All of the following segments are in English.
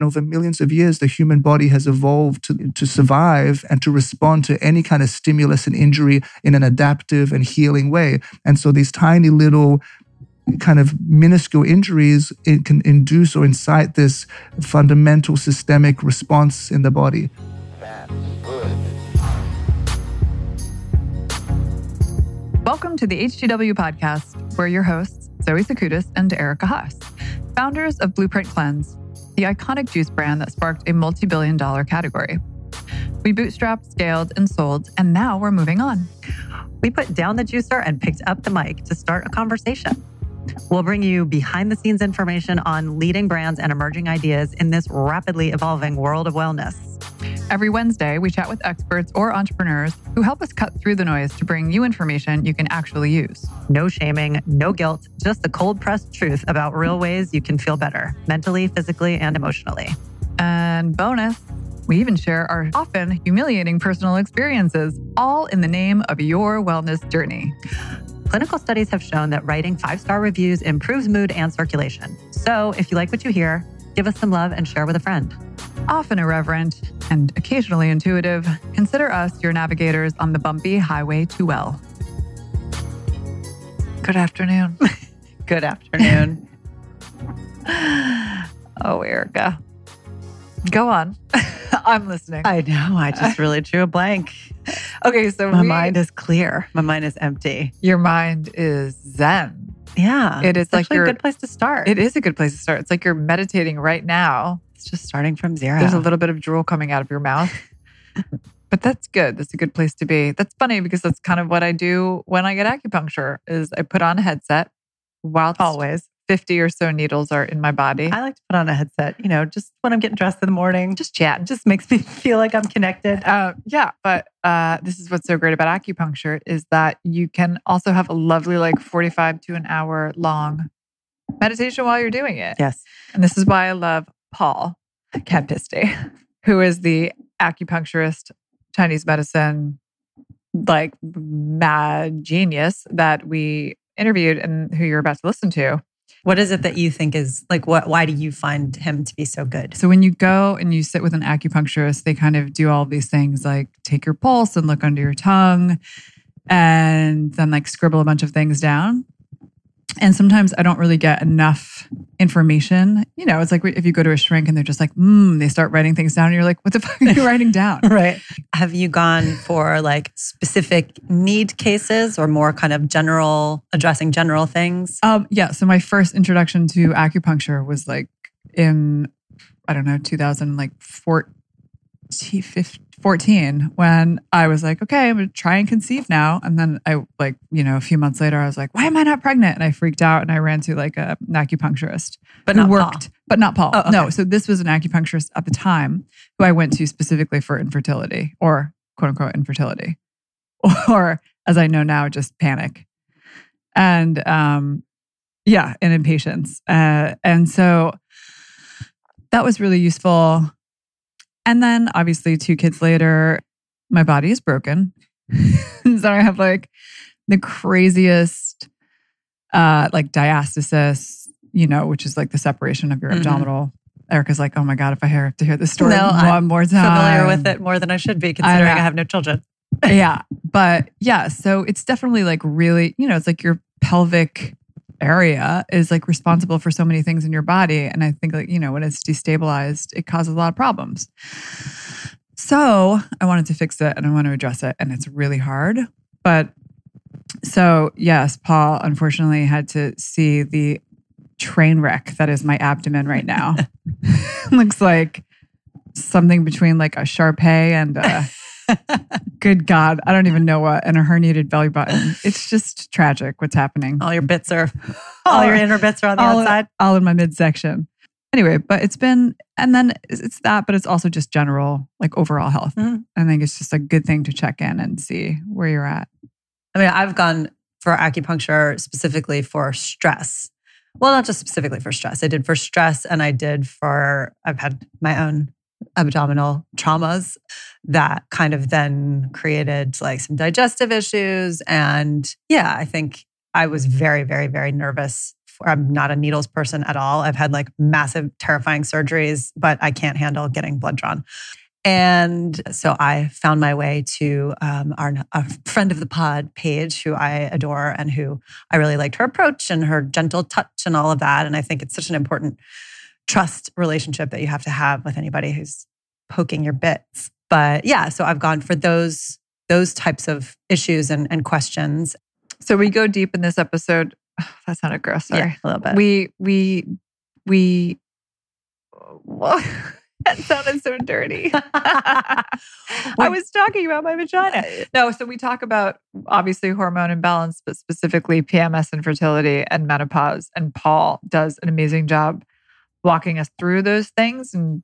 over millions of years, the human body has evolved to, to survive and to respond to any kind of stimulus and injury in an adaptive and healing way. And so these tiny little kind of minuscule injuries it can induce or incite this fundamental systemic response in the body. Welcome to the HTW podcast. We're your hosts, Zoe Sakoutis and Erica Haas, founders of Blueprint Cleanse, the iconic juice brand that sparked a multi billion dollar category. We bootstrapped, scaled, and sold, and now we're moving on. We put down the juicer and picked up the mic to start a conversation. We'll bring you behind the scenes information on leading brands and emerging ideas in this rapidly evolving world of wellness. Every Wednesday, we chat with experts or entrepreneurs who help us cut through the noise to bring you information you can actually use. No shaming, no guilt, just the cold pressed truth about real ways you can feel better mentally, physically, and emotionally. And bonus, we even share our often humiliating personal experiences, all in the name of your wellness journey. Clinical studies have shown that writing five star reviews improves mood and circulation. So if you like what you hear, give us some love and share with a friend. Often irreverent and occasionally intuitive, consider us your navigators on the bumpy highway to well. Good afternoon. Good afternoon. oh, Erica. Go on. I'm listening. I know. I just really drew a blank. Okay, so My we- mind is clear. My mind is empty. your mind is zen. Yeah. It is It's like a good place to start. It is a good place to start. It's like you're meditating right now. It's just starting from zero. There's a little bit of drool coming out of your mouth. but that's good. That's a good place to be. That's funny because that's kind of what I do when I get acupuncture is I put on a headset while always. 50 or so needles are in my body. I like to put on a headset, you know, just when I'm getting dressed in the morning. Just chat. Just makes me feel like I'm connected. Uh, yeah, but uh, this is what's so great about acupuncture is that you can also have a lovely, like 45 to an hour long meditation while you're doing it. Yes. And this is why I love Paul Kempisty, who is the acupuncturist, Chinese medicine, like mad genius that we interviewed and who you're about to listen to. What is it that you think is like what why do you find him to be so good? So when you go and you sit with an acupuncturist, they kind of do all these things like take your pulse and look under your tongue and then like scribble a bunch of things down. And sometimes I don't really get enough information. You know, it's like if you go to a shrink and they're just like, mm, they start writing things down and you're like, what the fuck are you writing down? Right. Have you gone for like specific need cases or more kind of general addressing general things? Um, yeah. So my first introduction to acupuncture was like in, I don't know, 2014, 14, when I was like, okay, I'm going to try and conceive now. And then I like, you know, a few months later, I was like, why am I not pregnant? And I freaked out and I ran to like a, an acupuncturist But who not worked, Paul. but not Paul. Oh, okay. No. So this was an acupuncturist at the time who I went to specifically for infertility or quote unquote infertility, or as I know now, just panic. And um, yeah, and impatience. Uh, and so that was really useful. And then obviously, two kids later, my body is broken. so I have like the craziest, uh, like diastasis, you know, which is like the separation of your Mhm. abdominal. Erica's like, oh my God, if I have to hear this story No, one I'm more time. Familiar with it more than I should be considering I, know. have no children. yeah. But yeah, so it's definitely like really, you know, it's like your pelvic area is like responsible for so many things in your body. And I think like, you know, when it's destabilized, it causes a lot of problems. So I wanted to fix it and I want to address it. And it's really hard. But so yes, Paul unfortunately had to see the train wreck that is my abdomen right now. Looks like something between like a Shar-Pei and a good God, I don't even know what, and a herniated belly button. It's just tragic what's happening. All your bits are, all your inner bits are on the all, outside. all in my midsection. Anyway, but it's been, and then it's that, but it's also just general, like overall health. Mhm. I think it's just a good thing to check in and see where you're at. I mean, I've gone for acupuncture specifically for stress. Well, not just specifically for stress. I did for stress and I did for, I've had my own abdominal traumas that kind of then created like some digestive issues. And yeah, I think I was very, very, very nervous. I'm not a needles person at all. I've had like massive, terrifying surgeries, but I can't handle getting blood drawn. And so I found my way to um, our a friend of the pod, Paige, who I adore and who I really liked her approach and her gentle touch and all of that. And I think it's such an important trust relationship that you have to have with anybody who's poking your bits. But yeah, so I've gone for those those types of issues and, and questions. So we go deep in this episode. Oh, that sounded gross. Sorry. Yeah, a little bit. We we we. Well, that sounded so dirty. I was talking about my vagina. Uh, no, so we talk about obviously hormone imbalance, but specifically PMS and fertility and menopause. And Paul does an amazing job walking us through those things and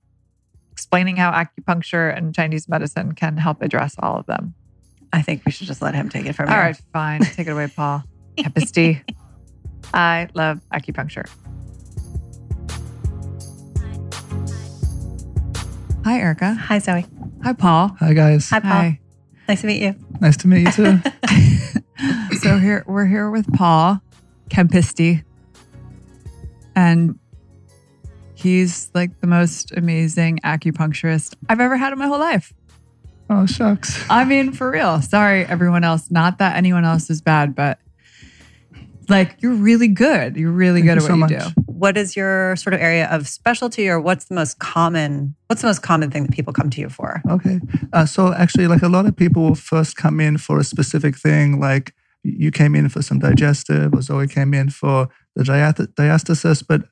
explaining how acupuncture and Chinese medicine can help address all of them. I think we should just let him take it from All here. right, fine. Take it away, Paul. Kempisty. I love acupuncture. Hi, Erica. Hi, Zoe. Hi, Paul. Hi, guys. Hi, Paul. Hi. Nice to meet you. Nice to meet you too. so here we're here with Paul Kempisty, and he's like the most amazing acupuncturist I've ever had in my whole life. oh, shucks. I mean, for real. Sorry, everyone else. Not that anyone else is bad, but like you're really good. You're really Thank good you at so what you much. do. What is your sort of area of specialty, or what's the most common? What's the most common thing that people come to you for? Okay. Uh, so actually, like a lot of people will first come in for a specific thing, like you came in for some digestive, or Zoe came in for the diath- diastasis. But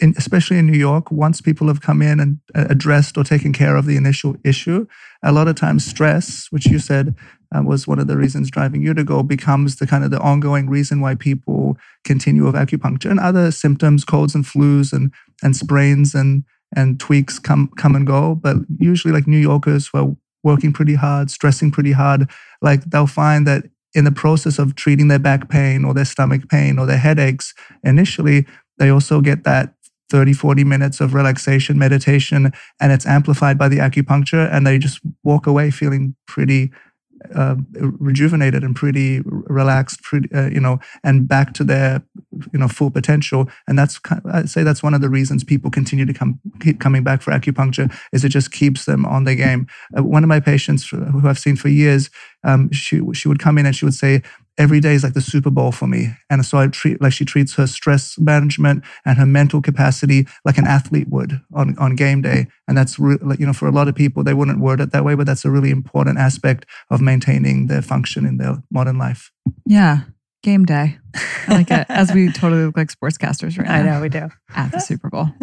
in, especially in New York, once people have come in and uh, addressed or taken care of the initial issue, a lot of times stress, which you said uh, was one of the reasons driving you to go, becomes the kind of the ongoing reason why people continue with acupuncture and other symptoms, colds and flus and and sprains and and tweaks come come and go. But usually, like New Yorkers who are working pretty hard, stressing pretty hard, like they'll find that in the process of treating their back pain or their stomach pain or their headaches, initially they also get that 30, 40 minutes of relaxation, meditation, and it's amplified by the acupuncture, and they just walk away feeling pretty uh, rejuvenated and pretty relaxed, pretty, uh, you know, and back to their, you know, full potential. And that's, I'd say that's one of the reasons people continue to come, keep coming back for acupuncture is it just keeps them on their game. Uh, one of my patients who I've seen for years, um, she, she would come in and she would say, every day is like the Super Bowl for me. And so I treat, like she treats her stress management and her mental capacity like an athlete would on, on game day. And that's, re- you know, for a lot of people, they wouldn't word it that way, but that's a really important aspect of maintaining their function in their modern life. Yeah. Game day. I like it. As we totally look like sportscasters right now. I know we do. At the Super Bowl.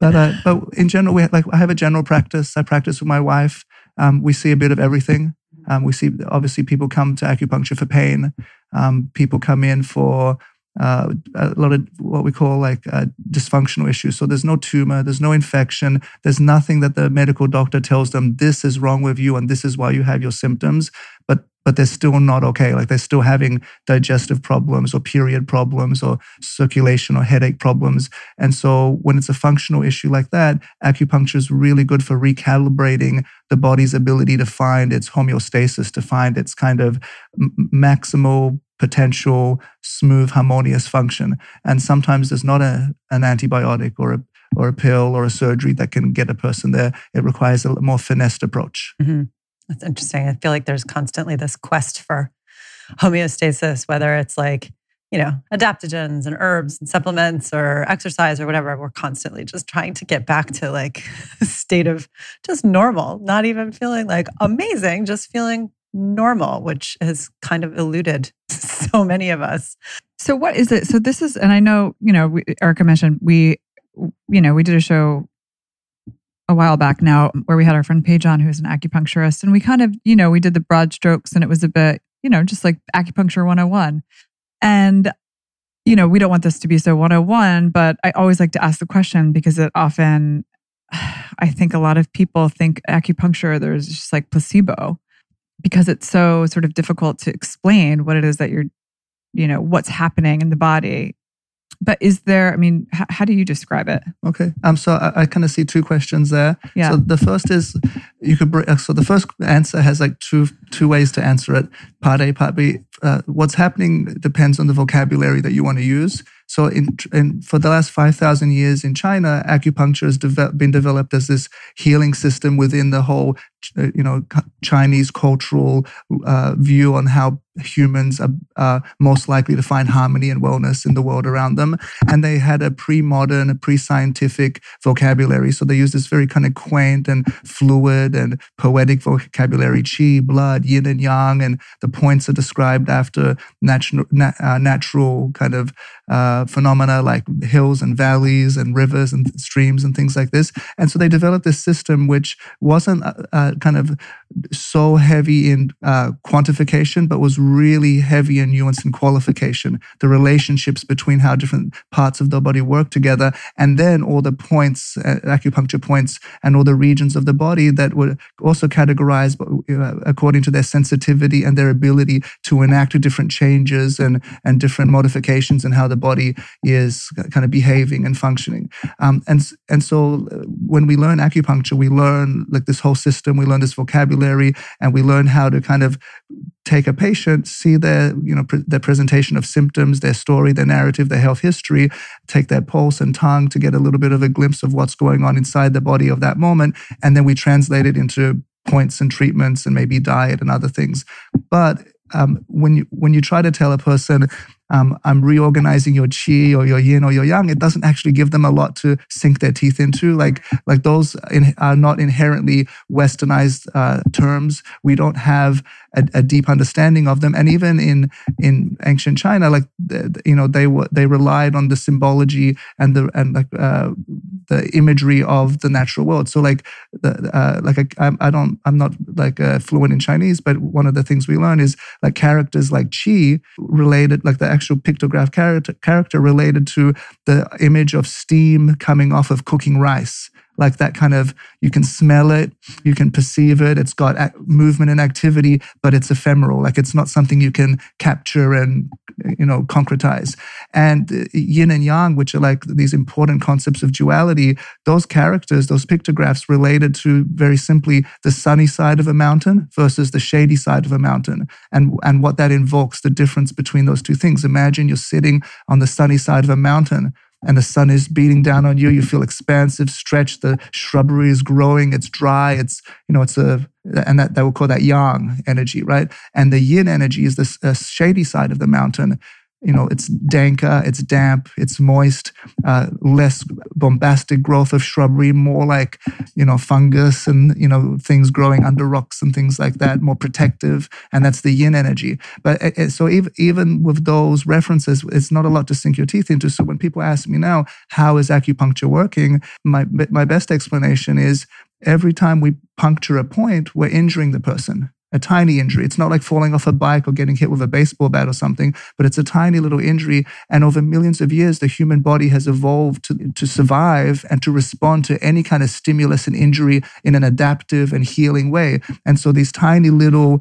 But, uh, but in general, we have, like, I have a general practice. I practice with my wife. Um, we see a bit of everything. Um, we see obviously people come to acupuncture for pain. Um, people come in for uh, a lot of what we call like uh, dysfunctional issues. So there's no tumor, there's no infection, there's nothing that the medical doctor tells them this is wrong with you and this is why you have your symptoms. But but they're still not okay. Like they're still having digestive problems or period problems or circulation or headache problems. And so when it's a functional issue like that, acupuncture is really good for recalibrating the body's ability to find its homeostasis, to find its kind of m- maximal potential, smooth, harmonious function. And sometimes there's not a, an antibiotic or a or a pill or a surgery that can get a person there. It requires a more finessed approach. hmm That's interesting. I feel like there's constantly this quest for homeostasis, whether it's like, you know, adaptogens and herbs and supplements or exercise or whatever. We're constantly just trying to get back to like a state of just normal, not even feeling like amazing, just feeling normal, which has kind of eluded so many of us. So what is it? So this is, and I know, you know, we, Erica mentioned we, you know, we did a show a while back now where we had our friend Paige on, who's an acupuncturist, and we kind of, you know, we did the broad strokes, and it was a bit, you know, just like acupuncture 101. And you know, we don't want this to be so 101, but I always like to ask the question because it often, I think a lot of people think acupuncture, there's just like placebo because it's so sort of difficult to explain what it is that you're, you know, what's happening in the body. But is there, I mean, h- how do you describe it? Okay. Um. So I, I kind of see two questions there. Yeah. So the first is you could. br- uh, So the first answer has like two two ways to answer it. Part A, part B. Uh, what's happening depends on the vocabulary that you want to use. So, in, in for the last five thousand years in China, acupuncture has been developed as this healing system within the whole, uh, you know, Chinese cultural uh, view on how humans are most likely to find harmony and wellness in the world around them. And they had a pre-modern, pre-scientific vocabulary. So they used this very kind of quaint and fluid and poetic vocabulary, qi, blood, yin and yang, and the points are described after natural, uh, natural kind of uh, phenomena like hills and valleys and rivers and streams and things like this. And so they developed this system which wasn't uh, uh kind of so heavy in uh, quantification, but was really heavy and nuance and qualification. The relationships between how different parts of the body work together, and then all the points, uh, acupuncture points, and all the regions of the body that were also categorized uh, according to their sensitivity and their ability to enact different changes and, and different modifications in how the body is kind of behaving and functioning. Um, and, and so uh, when we learn acupuncture, we learn like this whole system, we learn this vocabulary, and we learn how to kind of take a patient, see their, you know, their presentation of symptoms, their story, their narrative, their health history, take their pulse and tongue to get a little bit of a glimpse of what's going on inside the body of that moment. And then we translate it into points and treatments and maybe diet and other things. But um, when you when you try to tell a person um, I'm reorganizing your chi or your yin or your yang, it doesn't actually give them a lot to sink their teeth into. Like, like those in, are not inherently westernized uh, terms. We don't have a, a, deep understanding of them. And even in in ancient China, like you know, they were they relied on the symbology and the and like uh, the imagery of the natural world. So like the uh, like I, I don't I'm not like uh, fluent in Chinese, but one of the things we learn is like characters like qi related like the actual pictograph character, character related to the image of steam coming off of cooking rice like that kind of you can smell it you can perceive it it's got movement and activity but it's ephemeral. Like it's not something you can capture and you know concretize. And uh, yin and yang which are like these important concepts of duality those characters those pictographs related to very simply the sunny side of a mountain versus the shady side of a mountain and and what that invokes the difference between those two things. Imagine you're sitting on the sunny side of a mountain and the sun is beating down on you. You feel expansive, stretched. The shrubbery is growing. It's dry. It's, you know, it's a, and that, that will call that yang energy, right? And the yin energy is the shady side of the mountain you know, it's danker, it's damp, it's moist, uh, less bombastic growth of shrubbery, more like, you know, fungus and, you know, things growing under rocks and things like that, more protective. And that's the yin energy. But it, it, so even, even with those references, it's not a lot to sink your teeth into. So when people ask me now, how is acupuncture working? My, my best explanation is every time we puncture a point, we're injuring the person a tiny injury. It's not like falling off a bike or getting hit with a baseball bat or something, but it's a tiny little injury. And over millions of years, the human body has evolved to, to survive and to respond to any kind of stimulus and injury in an adaptive and healing way. And so these tiny little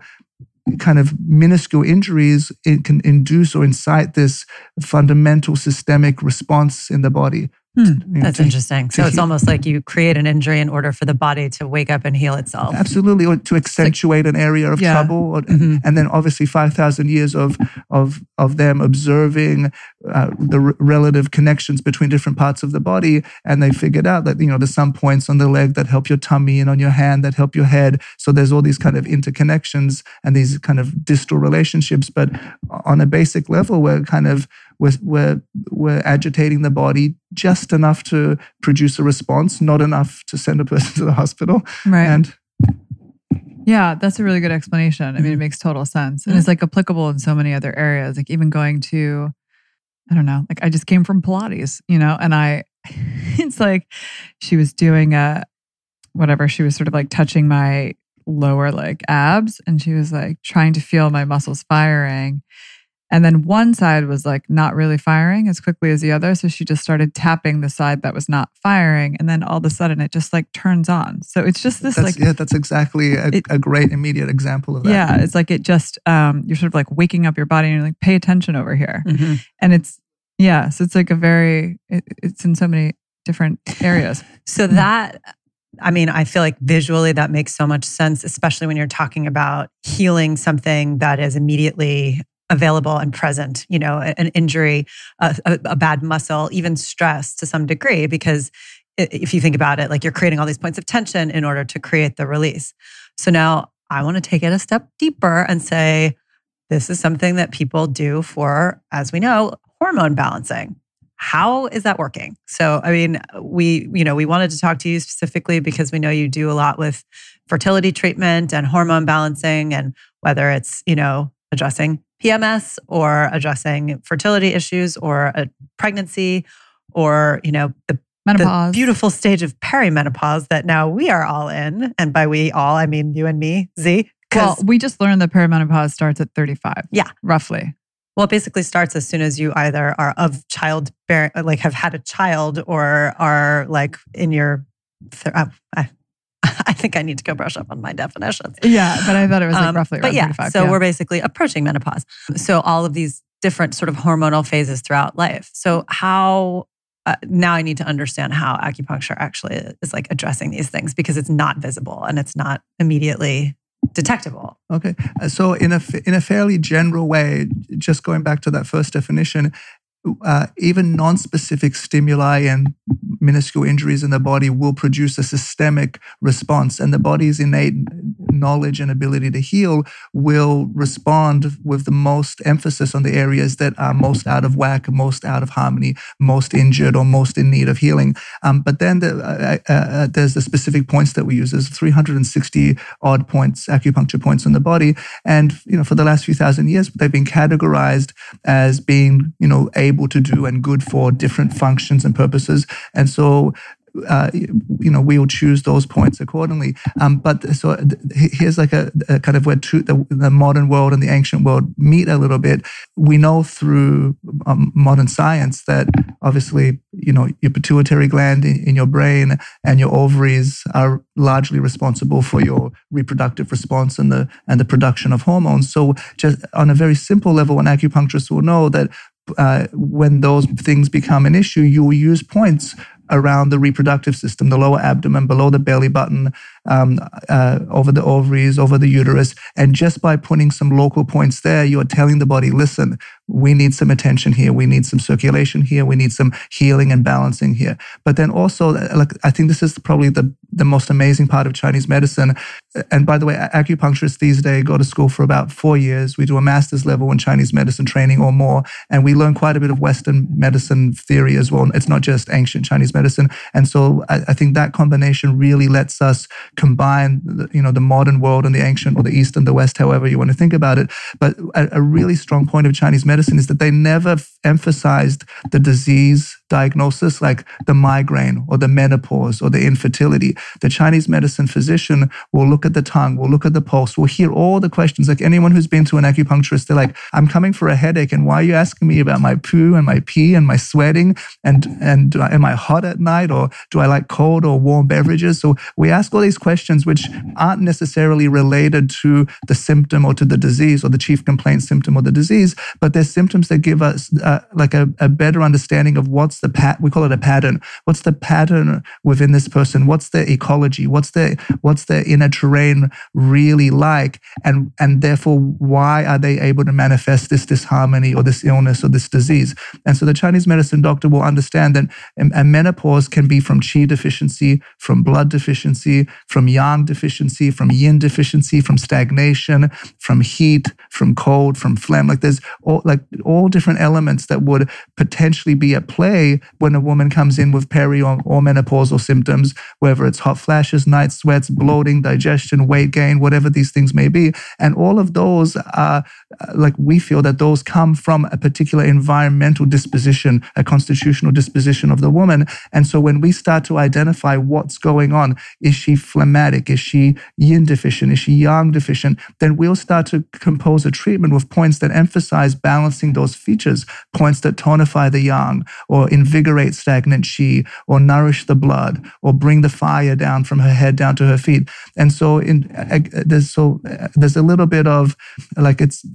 kind of minuscule injuries it can induce or incite this fundamental systemic response in the body Hmm, that's interesting. So it's almost like you create an injury in order for the body to wake up and heal itself. Absolutely, or to accentuate like, an area of yeah. trouble, or, mm-hmm. and then obviously five thousand years of of of them observing uh, the r- relative connections between different parts of the body, and they figured out that you know there's some points on the leg that help your tummy and on your hand that help your head. So there's all these kind of interconnections and these kind of distal relationships, but on a basic level, we're kind of we're, we're, we're agitating the body just enough to produce a response, not enough to send a person to the hospital. Right. And yeah, that's a really good explanation. I mean, it mm-hmm. makes total sense. And it's like applicable in so many other areas, like even going to, I don't know, like I just came from Pilates, you know, and I, it's like she was doing a, whatever, she was sort of like touching my lower like abs and she was like trying to feel my muscles firing. And then one side was like not really firing as quickly as the other. So she just started tapping the side that was not firing. And then all of a sudden it just like turns on. So it's just this that's, like. Yeah, that's exactly a, it, a, great immediate example of that. Yeah. It's like it just, um, you're sort of like waking up your body and you're like, pay attention over here. Mm-hmm. And it's, yeah. So it's like a very, it, it's in so many different areas. So that I mean, I feel like visually that makes so much sense, especially when you're talking about healing something that is immediately available and present, you know, an injury, a, a, bad muscle, even stress to some degree, because if you think about it, like you're creating all these points of tension in order to create the release. So now I want to take it a step deeper and say, this is something that people do for, as we know, hormone balancing. How is that working? So, I mean, we, you know, we wanted to talk to you specifically because we know you do a lot with fertility treatment and hormone balancing, and whether it's, you know, addressing PMS or addressing fertility issues or a pregnancy or, you know, the menopause. The beautiful stage of perimenopause that now we are all in. And by we all, I mean you and me, Z. Well, we just learned that perimenopause starts at 35. Yeah. Roughly. Well, it basically starts as soon as you either are of childbearing, like have had a child or are like in your, uh, I, I think I need to go brush up on my definitions. Yeah, but I thought it was like Um, roughly but yeah, 35. so yeah. we're basically approaching menopause. So all of these different sort of hormonal phases throughout life. So how uh, now I need to understand how acupuncture actually is like addressing these things because it's not visible and it's not immediately detectable. Okay. Uh, So, in a, in a fairly general way, just going back to that first definition, uh, even non specific stimuli and minuscule injuries in the body will produce a systemic response. And the body's innate knowledge and ability to heal will respond with the most emphasis on the areas that are most out of whack, most out of harmony, most injured, or most in need of healing. Um, but then the, uh, uh, uh, there's the specific points that we use. There's 360 odd points, acupuncture points in the body. And, you know, for the last few thousand years, they've been categorized as being, you know, able to do and good for different functions and purposes. And so, uh, you know, we will choose those points accordingly. Um, but so here's like a, a kind of where two, the, the modern world and the ancient world meet a little bit. We know through um, modern science that obviously, you know, your pituitary gland in, in your brain and your ovaries are largely responsible for your reproductive response and the and the production of hormones. So just on a very simple level, an acupuncturist will know that uh, when those things become an issue, you will use points around the reproductive system, the lower abdomen, below the belly button, um, uh, over the ovaries, over the uterus. And just by putting some local points there, you're telling the body, listen, we need some attention here. We need some circulation here. We need some healing and balancing here. But then also, like, I think this is probably the, the most amazing part of Chinese medicine. And by the way, acupuncturists these days go to school for about four years. We do a master's level in Chinese medicine training or more. And we learn quite a bit of Western medicine theory as well. It's not just ancient Chinese medicine. And so I, I think that combination really lets us combine, the, you know, the modern world and the ancient or the East and the West, however you want to think about it. But a, a really strong point of Chinese medicine is that they never f- emphasized the disease diagnosis like the migraine or the menopause or the infertility. The Chinese medicine physician will look at the tongue, will look at the pulse, will hear all the questions. Like anyone who's been to an acupuncturist, they're like, I'm coming for a headache. And why are you asking me about my poo and my pee and my sweating? And, and I, am I hot at night or do I like cold or warm beverages? So we ask all these questions, which aren't necessarily related to the symptom or to the disease or the chief complaint symptom or the disease, but they're symptoms that give us uh, like a, a better understanding of what's the pat we call it a pattern. What's the pattern within this person? What's their ecology? What's their what's their inner terrain really like? And and therefore why are they able to manifest this disharmony or this illness or this disease? And so the chinese medicine doctor will understand that um, a menopause can be from qi deficiency from blood deficiency from yang deficiency from yin deficiency from stagnation from heat from cold from phlegm. Like there's all like all different elements that would potentially be at play when a woman comes in with peri or, or menopausal symptoms, whether it's hot flashes, night sweats, bloating, digestion, weight gain, whatever these things may be. And all of those are uh, like we feel that those come from a particular environmental disposition, a constitutional disposition of the woman. And so when we start to identify what's going on, is she phlegmatic? Is she yin deficient? Is she yang deficient? Then we'll start to compose a treatment with points that emphasize balancing those features, points that tonify the yang or invigorate stagnant qi or nourish the blood or bring the fire down from her head down to her feet. And so in uh, there's so uh, there's a little bit of like it's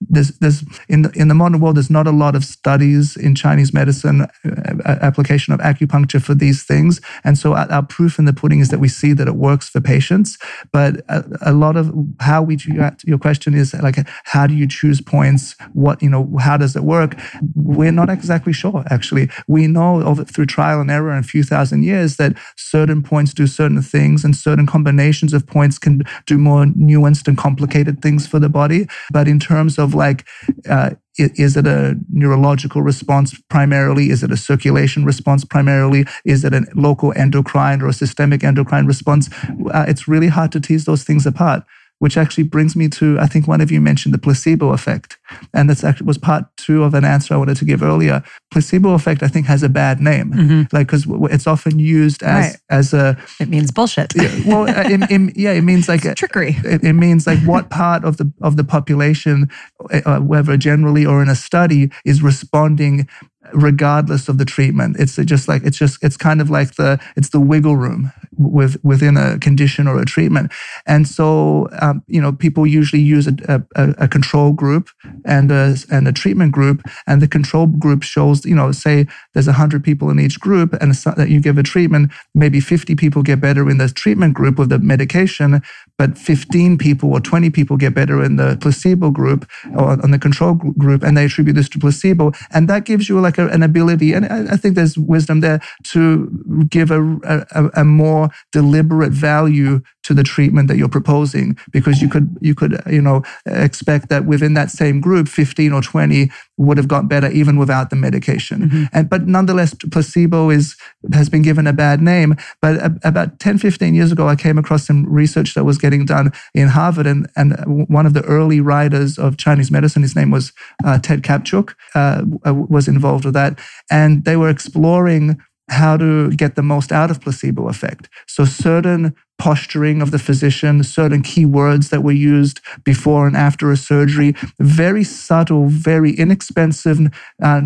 there's there's in the, in the modern world there's not a lot of studies in Chinese medicine uh, application of acupuncture for these things. And so our, our, proof in the pudding is that we see that it works for patients. But a, a lot of how we your question is like how do you choose points? What, you know, how does it work? We're not exactly sure, actually. We know through trial and error in a few thousand years that certain points do certain things and certain combinations of points can do more nuanced and complicated things for the body. But in terms of like, uh, is it a neurological response primarily? Is it a circulation response primarily? Is it a local endocrine or a systemic endocrine response? Uh, it's really hard to tease those things apart which actually brings me to I think one of you mentioned the placebo effect, and that's actually was part two of an answer I wanted to give earlier. Placebo effect I think has a bad name, mm-hmm. like because it's often used as right. as a it means bullshit. Yeah, well, uh, it, it, yeah, it means like trickery. It, it, means like what part of the of the population, uh, whether generally or in a study, is responding regardless of the treatment. It's just like it's just it's kind of like the it's the wiggle room with within a condition or a treatment. And so um, you know people usually use a, a, a, control group and a and a treatment group, and the control group shows you know say there's hundred people in each group, and that you give a treatment, maybe 50 people get better in the treatment group with the medication, but 15 people or 20 people get better in the placebo group or on the control group, and they attribute this to placebo, and that gives you like a, an ability, and I, I, think there's wisdom there to give a, a, a more deliberate value to the treatment that you're proposing because you could you could you know expect that within that same group 15 or 20 would have got better even without the medication mm-hmm. and but nonetheless placebo is has been given a bad name but about 10 15 years ago I came across some research that was getting done in Harvard and and one of the early writers of Chinese medicine his name was uh, Ted Kaptchuk, uh, was involved that and they were exploring how to get the most out of placebo effect. So certain posturing of the physician, certain key words that were used before and after a surgery, very subtle, very inexpensive, uh,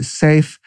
safe,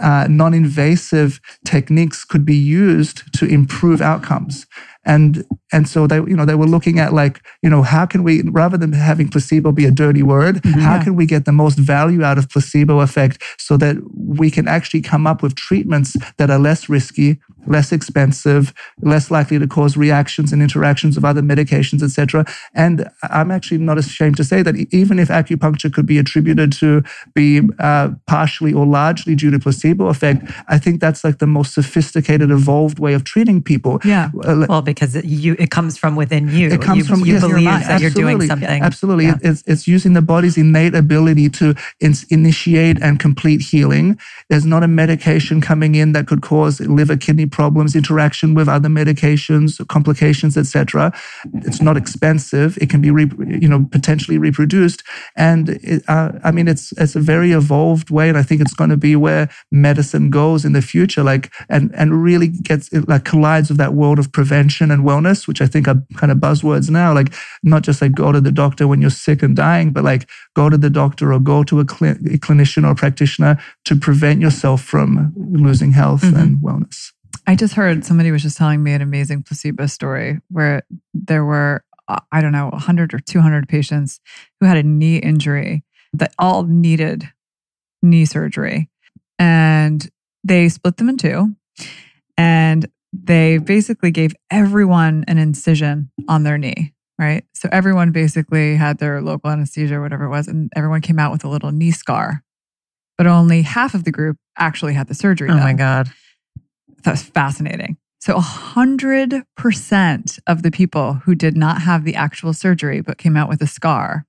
uh, non-invasive techniques could be used to improve outcomes and and so they you know they were looking at like you know how can we rather than having placebo be a dirty word mm-hmm. how can we get the most value out of placebo effect so that we can actually come up with treatments that are less risky less expensive less likely to cause reactions and interactions of other medications etc and i'm actually not ashamed to say that even if acupuncture could be attributed to be uh, partially or largely due to placebo effect i think that's like the most sophisticated evolved way of treating people. Yeah. Uh, well because it, you it comes from within you. It comes you, from you yes, believe that absolutely. you're doing something. Absolutely, yeah. it's, it's using the body's innate ability to in, initiate and complete healing. There's not a medication coming in that could cause liver kidney problems, interaction with other medications, complications, etc. It's not expensive. It can be re, you know potentially reproduced, and it, uh, I mean it's it's a very evolved way, and I think it's going to be where medicine goes in the future. Like and and really gets like collides with that world of prevention and wellness, which I think are kind of buzzwords now. Like not just like go to the doctor when you're sick and dying, but like go to the doctor or go to a, cl- a clinician or practitioner to prevent yourself from losing health mm-hmm. and wellness. I just heard somebody was just telling me an amazing placebo story where there were, I don't know, 100 or 200 patients who had a knee injury that all needed knee surgery. And they split them in two. And they basically gave everyone an incision on their knee, right? So everyone basically had their local anesthesia, whatever it was, and everyone came out with a little knee scar. But only half of the group actually had the surgery. Oh done. my God. That was fascinating. So 100% of the people who did not have the actual surgery but came out with a scar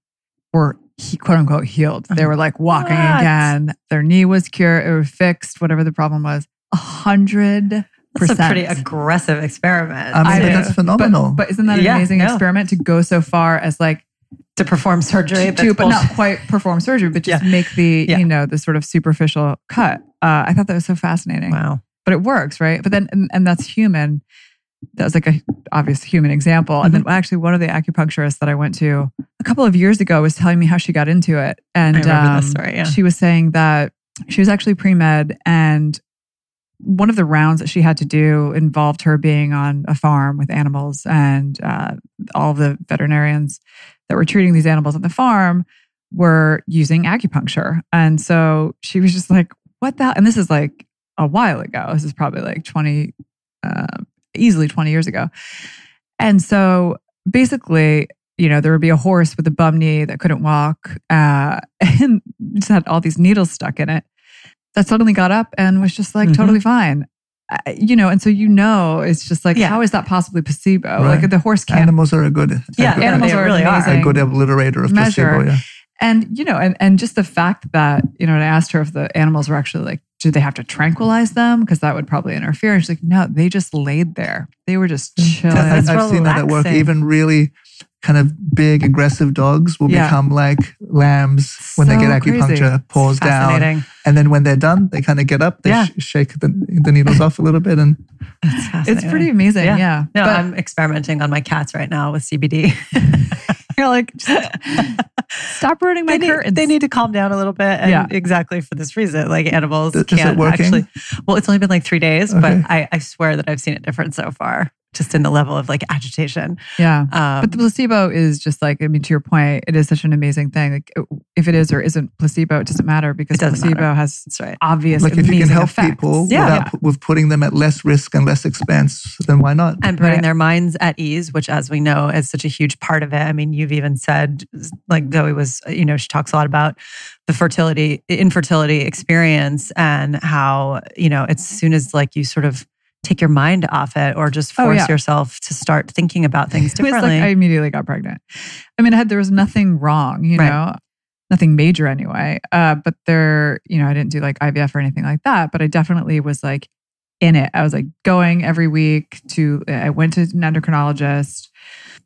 were he, quote unquote healed. They oh. were like walking what? again. Their knee was cured, it was fixed, whatever the problem was. A hundred that's a pretty aggressive experiment. I mean, that's phenomenal. But, but, isn't that an yeah, amazing no. experiment to go so far as like to perform surgery, to, but not quite perform surgery, but just yeah. make the yeah. you know the sort of superficial cut. Uh, I thought that was so fascinating. Wow, but it works, right? But then, and, and that's human. That was like a obvious human example. Mm-hmm. And then mm-hmm. actually, one of the acupuncturists that I went to a couple of years ago was telling me how she got into it, and um, story, she was saying that she was actually pre med and one of the rounds that she had to do involved her being on a farm with animals and uh, all the veterinarians that were treating these animals on the farm were using acupuncture. And so she was just like what the hell? and this is like a while ago. This is probably like 20 uh, easily 20 years ago. And so basically you know, there would be a horse with a bum knee that couldn't walk uh, and just had all these needles stuck in it that suddenly got up and was just like Mhm. totally fine. You know, and so you know, it's just like, Yeah. how is that possibly placebo? Right. Like the horse can't Animals are a good, Yeah, good, animals are really are. a good obliterator of measure. placebo. Yeah. And you know, and and just the fact that you know, and I asked her if the animals were actually like, did they have to tranquilize them because that would probably interfere? And she's like, no, they just laid there. They were just chilling. I, That's I've seen that at work. Even really kind of big, aggressive dogs will Yeah. become like lambs when they So get crazy. acupuncture, paws down. And then when they're done, they kind of get up, they Yeah. sh- shake the, the needles off a little bit. And It's It's pretty amazing. Yeah. Yeah. No, But I'm experimenting on my cats right now with CBD. you're like, just stop ruining my they, need, curtains. they need to calm down a little bit. And Yeah. exactly for this reason. Like animals Is can't working? actually. Well, it's only been like three days, Okay. but I, I swear that I've seen it different so far, just in the level of like agitation. yeah. Um, But the placebo is just like, I mean, to your point, it is such an amazing thing. Like, if it is or isn't placebo, it doesn't matter because doesn't placebo matter. has that's right. obvious like if you can help effects. people Yeah. without, pu- with putting them at less risk and less expense, then why not? and putting Right. their minds at ease, which, as we know, is such a huge part of it. I mean, you've even said, like Zoe was, you know, she talks a lot about the fertility, infertility experience, and how you know, as soon as like you sort of take your mind off it, or just Oh, force yeah. yourself to start thinking about things It was differently. like I immediately got pregnant. I mean, I had there was nothing wrong, you Right. know, nothing major anyway. Uh, but there, you know, I didn't do like IVF or anything like that. But I definitely was like in it. I was like going every week to. I went to an endocrinologist.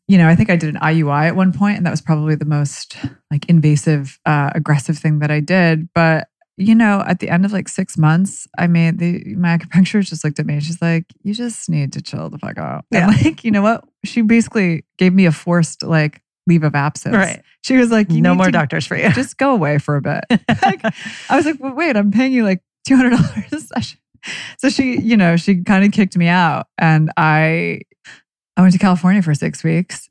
You know, I think I did an IUI at one point, and that was probably the most like invasive, uh, aggressive thing that I did. But you know, at the end of like six months, I made the my acupuncturist just looked at me and she's like, "You just need to chill the fuck out." Yeah. And like, you know what? She basically gave me a forced like leave of absence. right. She was like, you no more to doctors for you. Just go away for a bit." Like, I was like, well, "Wait, I'm paying you like two hundred dollars a session." So she, you know, she kind of kicked me out, and I, I went to California for six weeks,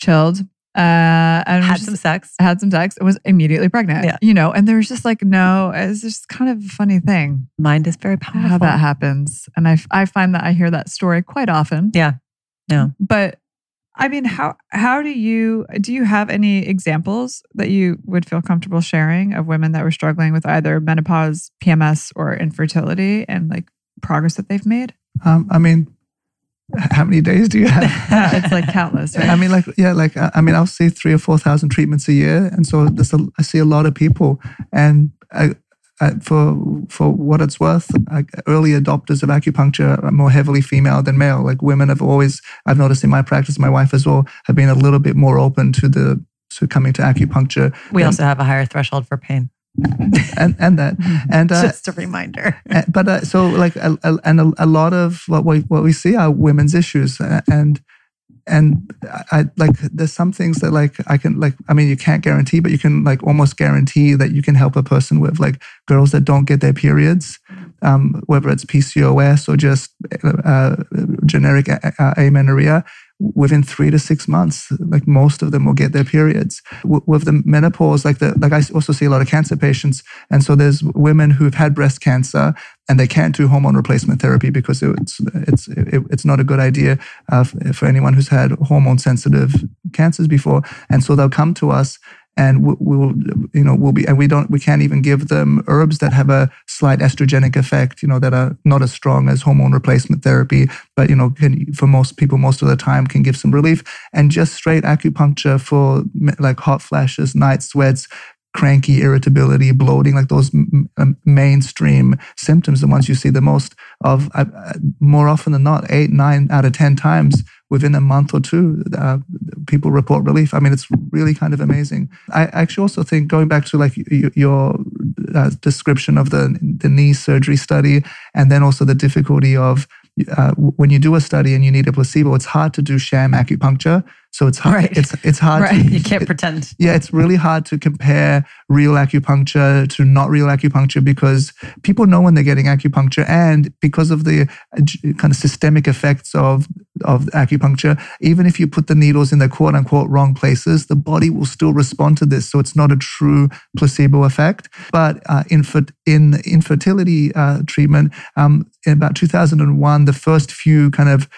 chilled, uh, and Had was some sex. had some sex, and was immediately pregnant. Yeah. You know, and there was just like no, it's just kind of a funny thing Mind is very powerful. how that happens. And I, I find that I hear that story quite often. Yeah. Yeah. But I mean, how how do you do you have any examples that you would feel comfortable sharing of women that were struggling with either menopause, PMS, or infertility and like progress that they've made? Um, I mean, h- how many days do you have? it's like countless, right? I mean, like, yeah, like, I mean, I'll see three or 4,000 treatments a year. And so I see a lot of people. And I, I, for, for what it's worth, early adopters of acupuncture are more heavily female than male. Like women have always, I've noticed in my practice, my wife as well, have been a little bit more open to the, to coming to acupuncture. We than- also have a higher threshold for pain. And, and that. And, uh, Just a reminder. uh, but uh, so like a, a, and a, a lot of what we what we see are women's issues uh, and and I, I like there's some things that like I can like I mean you can't guarantee but you can like almost guarantee that you can help a person with like girls that don't get their periods um, whether it's PCOS or just uh, generic a- a- amenorrhea within three to six months like most of them will get their periods. W- with the menopause like the like i also see a lot of cancer patients and so there's women who've had breast cancer and they can't do hormone replacement therapy because it's it's it, it's not a good idea uh, for anyone who's had hormone sensitive cancers before. And so they'll come to us and we- we'll you know we'll be and we don't we can't even give them herbs that have a slight estrogenic effect you know that are not as strong as hormone replacement therapy. But you know can for most people most of the time can give some relief. And just straight acupuncture for like hot flashes night sweats cranky irritability bloating like those m- m- mainstream symptoms the ones you see the most of uh, uh, more often than not eight nine out of ten times within a month or two uh, people report relief. I mean it's really kind of amazing. I actually also think going back to like y- your uh, description of the the knee surgery study and then also the difficulty of uh, when you do a study and you need a placebo it's hard to do sham acupuncture so it's hard Right. it's it's hard Right. to, You can't pretend. yeah, it's really hard to compare real acupuncture to not real acupuncture because people know when they're getting acupuncture, and because of the uh, kind of systemic effects of of acupuncture, even if you put the needles in the quote unquote wrong places, the body will still respond to this. So it's not a true placebo effect. But uh, in in infertility uh, treatment, um, in about 2001, the first few kind of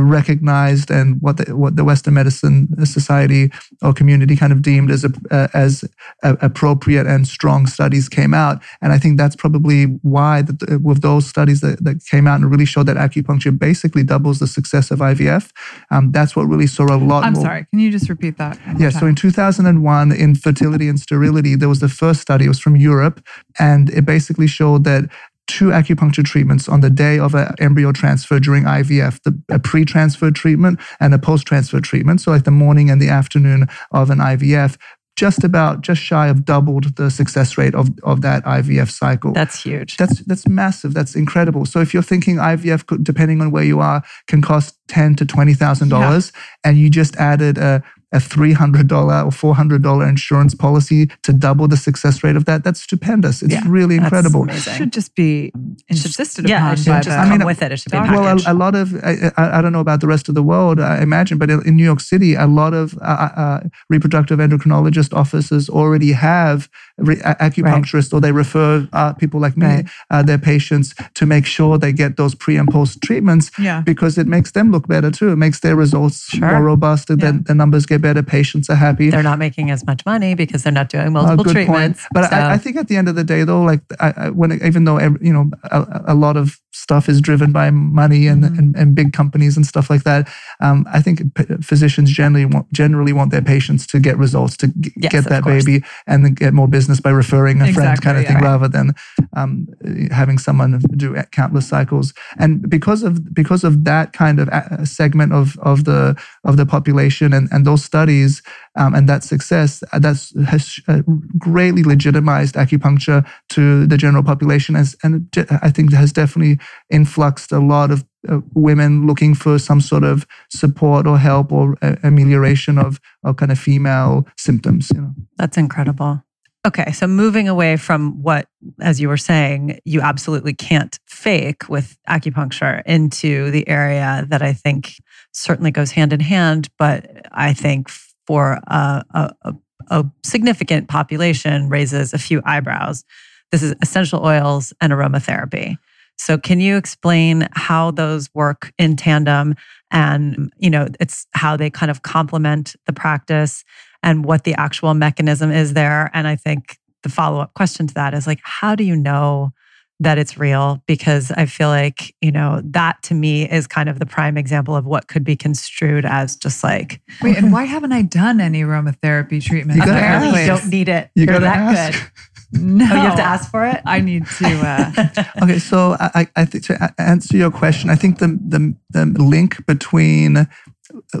recognized and what the, what the Western Medicine Society or community kind of deemed as a, uh, as a, appropriate and strong studies came out. And I think that's probably why that with those studies that, that came out and really showed that acupuncture basically doubles the success of IVF. Um, that's what really saw a lot. I'm more. sorry. Can you just repeat that? Yeah. So in 2001, in fertility and sterility, there was the first study. It was from Europe, and it basically showed that two acupuncture treatments on the day of an embryo transfer during IVF, the, a pre-transfer treatment and a post-transfer treatment. So like the morning and the afternoon of an IVF, just about just shy of doubled the success rate of, of that IVF cycle. That's huge. That's that's massive. That's incredible. So if you're thinking IVF, could, depending on where you are, can cost ten to twenty thousand yeah. dollars, and you just added a a $300 or $400 insurance policy to double the success rate of that. That's stupendous. It's yeah, really incredible. It should just be insisted yeah, upon. It should just I mean, with it. It should be Well, a, a, lot of, I, I, don't know about the rest of the world, I imagine, but in New York City, a lot of uh, uh, uh reproductive endocrinologist offices already have re- acupuncturists right. or they refer uh, people like me, right. uh, their patients, to make sure they get those pre and post treatments yeah. because it makes them look better too. It makes their results sure. more robust and yeah. the numbers get better. Patients are happy. They're not making as much money because they're not doing multiple uh, treatments. Point. But so. I, I, think at the end of the day, though, like I, I, when even though you know a, a, lot of stuff is driven by money and, mm-hmm. and, and, big companies and stuff like that, um, I think p- physicians generally want generally want their patients to get results to g- yes, get that baby and then get more business by referring a exactly, friend kind of thing right. rather than um, having someone do countless cycles. And because of because of that kind of segment of of the of the population and, and those studies um, and that success, uh, that's has uh, greatly legitimized acupuncture to the general population, as, and I think has definitely influxed a lot of uh, women looking for some sort of support or help or amelioration of, of kind of female symptoms. You know, that's incredible. Okay, so moving away from what, as you were saying, you absolutely can't fake with acupuncture into the area that I think certainly goes hand in hand, but I think for a, a, a significant population raises a few eyebrows. This is essential oils and aromatherapy. So can you explain how those work in tandem and you know it's how they kind of complement the practice and what the actual mechanism is there. And I think the follow up question to that is like, how do you know that it's real? Because I feel like, you know, that to me is kind of the prime example of what could be construed as just like. Wait, and why haven't I done any aromatherapy treatment? You Apparently, you don't need it. You You're that ask. good. No, oh, you have to ask for it. I need to. Uh... okay, so I, I think to answer your question, I think the the, the link between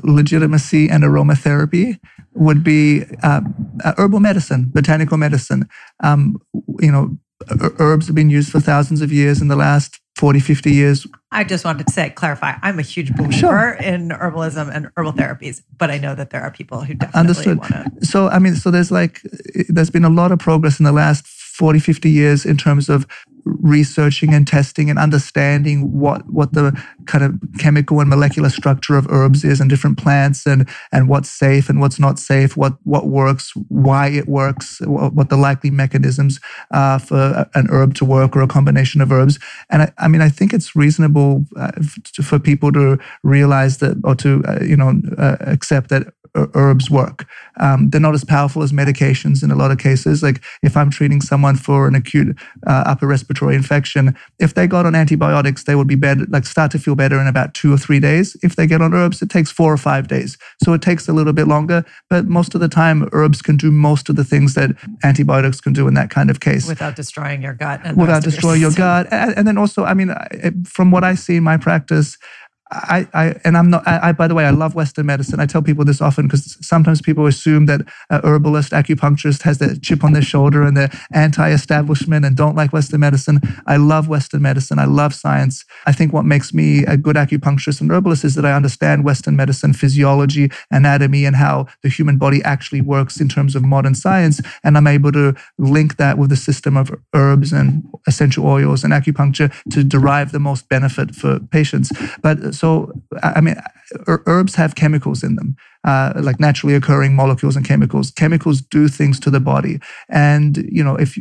legitimacy and aromatherapy would be uh, uh, herbal medicine, botanical medicine. Um, you know, herbs have been used for thousands of years in the last 40, 50 years. I just wanted to say, clarify, I'm a huge believer sure. in herbalism and herbal therapies, but I know that there are people who definitely Understood. want to. So, I mean, so there's like, there's been a lot of progress in the last 40, 50 years in terms of researching and testing and understanding what what the kind of chemical and molecular structure of herbs is and different plants and and what's safe and what's not safe what what works why it works what the likely mechanisms for an herb to work or a combination of herbs. And I, I mean I think it's reasonable uh, for people to realize that or to uh, you know uh, accept that herbs work. Um, they're not as powerful as medications in a lot of cases. Like if I'm treating someone for an acute uh, upper respiratory infection, if they got on antibiotics, they would be better, like start to feel better in about two or three days. If they get on herbs, it takes four or five days. So it takes a little bit longer, but most of the time, herbs can do most of the things that antibiotics can do in that kind of case. Without destroying your gut. Without destroying your, your gut. And, and then also, I mean, from what I see in my practice, I, I and I'm not. I, I, by the way, I love Western medicine. I tell people this often because sometimes people assume that a herbalist, acupuncturist has the chip on their shoulder and they're anti-establishment and don't like Western medicine. I love Western medicine. I love science. I think what makes me a good acupuncturist and herbalist is that I understand Western medicine, physiology, anatomy, and how the human body actually works in terms of modern science. And I'm able to link that with the system of herbs and essential oils and acupuncture to derive the most benefit for patients. But so, I mean, herbs have chemicals in them, uh, like naturally occurring molecules and chemicals. Chemicals do things to the body. And, you know, if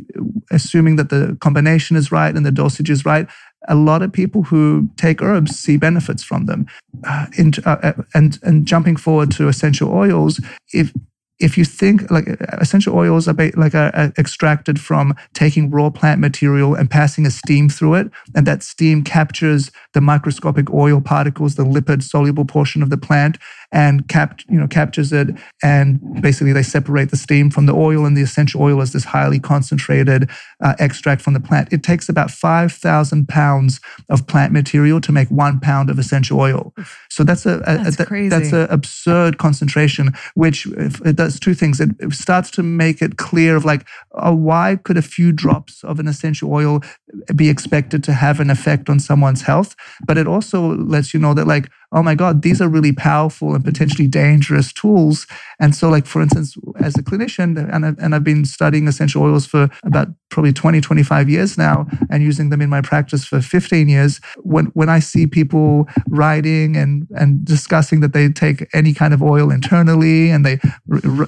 assuming that the combination is right and the dosage is right, a lot of people who take herbs see benefits from them. Uh, in, uh, uh and and jumping forward to essential oils, if if you think like essential oils are like are, are extracted from taking raw plant material and passing a steam through it, and that steam captures the microscopic oil particles, the lipid soluble portion of the plant, and cap, you know, captures it. And basically, they separate the steam from the oil, and the essential oil is this highly concentrated uh, extract from the plant. It takes about 5,000 pounds of plant material to make one pound of essential oil. So that's a, a, that's, a, that's an absurd concentration, which it does two things. It, it starts to make it clear of like, oh, why could a few drops of an essential oil be expected to have an effect on someone's health? But it also lets you know that like, oh my God, these are really powerful and potentially dangerous tools. And so, like, for instance, as a clinician, and I've, and I've been studying essential oils for about probably 20, 25 years now and using them in my practice for 15 years. When, when I see people writing and, and discussing that they take any kind of oil internally and they,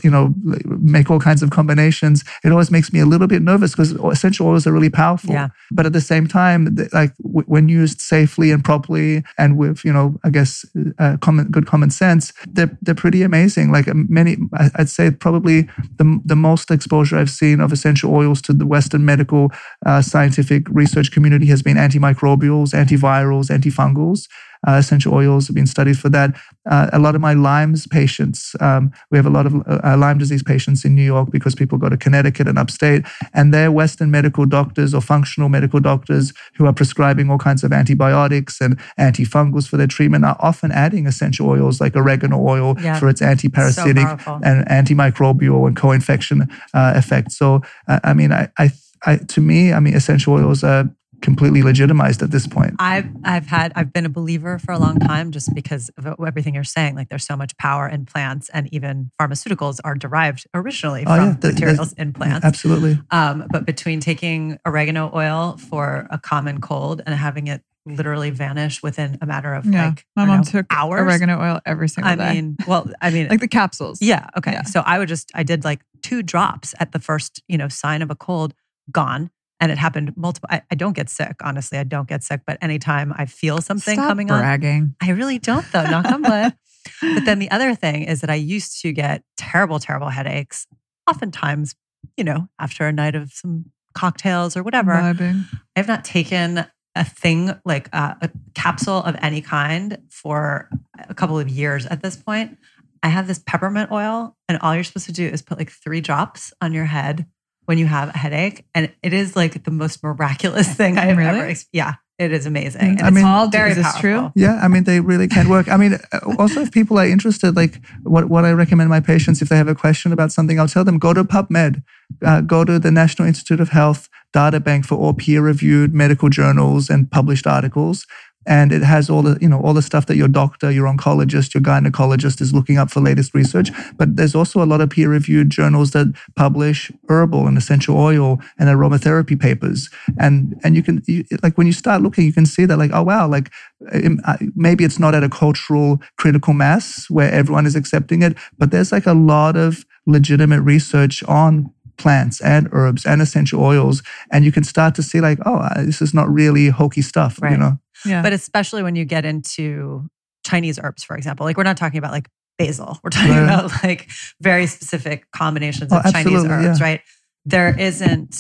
you know, make all kinds of combinations, it always makes me a little bit nervous because essential oils are really powerful. Yeah. But at the same time, like when used safely and properly and with, you know, I guess, uh, common, good common sense, they're, they're pretty amazing. Like uh, many, I'd say probably the, the most exposure I've seen of essential oils to the Western medical uh, scientific research community has been antimicrobials, antivirals, antifungals uh, essential oils have been studied for that. Uh, a lot of my Lyme's patients, um, we have a lot of uh, Lyme disease patients in New York because people go to Connecticut and upstate, and they're Western medical doctors or functional medical doctors who are prescribing all kinds of antibiotics and antifungals for their treatment are often adding essential oils like oregano oil Yeah. for its antiparasitic powerful. and antimicrobial and co-infection uh, effects. So, uh, I mean, I, I, I, to me, I mean, essential oils are completely legitimized at this point. I've I've had I've been a believer for a long time just because of everything you're saying. Like there's so much power in plants, and even pharmaceuticals are derived originally Oh, from yeah, the- the- materials in plants. Absolutely. Um, but between taking oregano oil for a common cold and having it literally vanish within a matter of Yeah. like My mom know, took hours. oregano oil every single I day. I mean, well, I mean, like the capsules. yeah, okay. Yeah. So I would just I did like two drops at the first you know sign of a cold, gone. And it happened multiple. I, I don't get sick, honestly. I don't get sick, but anytime I feel something Stop coming on, bragging. I really don't, though, knock on wood. But then the other thing is that I used to get terrible, terrible headaches, oftentimes, you know, after a night of some cocktails or whatever. Vibing. I have not taken a thing like uh, a capsule of any kind for a couple of years at this point. I have this peppermint oil, and all you're supposed to do is put like three drops on your head when you have a headache. And it is like the most miraculous thing I have Really? ever experienced. Yeah, it is amazing. Mm, And I it's mean- All very is this powerful. true? Yeah, I mean, they really can work. I mean, uh, also, if people are interested, like what, what I recommend my patients, if they have a question about something, I'll tell them go to PubMed, uh, go to the National Institute of Health data bank for all peer reviewed medical journals and published articles. And it has all the, you know, all the stuff that your doctor, your oncologist, your gynecologist is looking up for latest research. But there's also a lot of peer reviewed journals that publish herbal and essential oil and aromatherapy papers. And, and you can, you, like, when you start looking, you can see that, like, oh, wow, like, um, maybe it's not at a cultural critical mass where everyone is accepting it, but there's like a lot of legitimate research on plants and herbs and essential oils. And you can start to see, like, oh, uh, this is not really hokey stuff, you know? Yeah. But especially when you get into Chinese herbs, for example, like we're not talking about like basil, we're talking Right. about like very specific combinations Oh, of Chinese herbs, yeah. right? There isn't,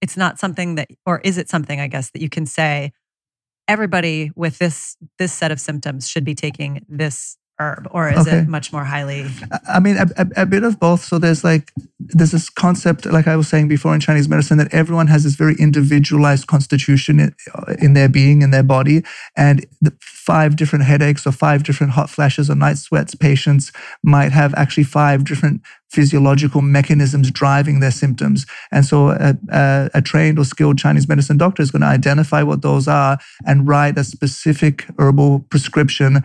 it's not something that, or is it something, I guess, that you can say everybody with this this set of symptoms should be taking this herb, or is Okay. it much more highly? I mean, a, a, a bit of both. So there's like, there's this concept, like I was saying before in Chinese medicine, that everyone has this very individualized constitution in, in their being, in their body. And the five different headaches or five different hot flashes or night sweats patients might have actually five different physiological mechanisms driving their symptoms. And so a, a, a trained or skilled Chinese medicine doctor is going to identify what those are and write a specific herbal prescription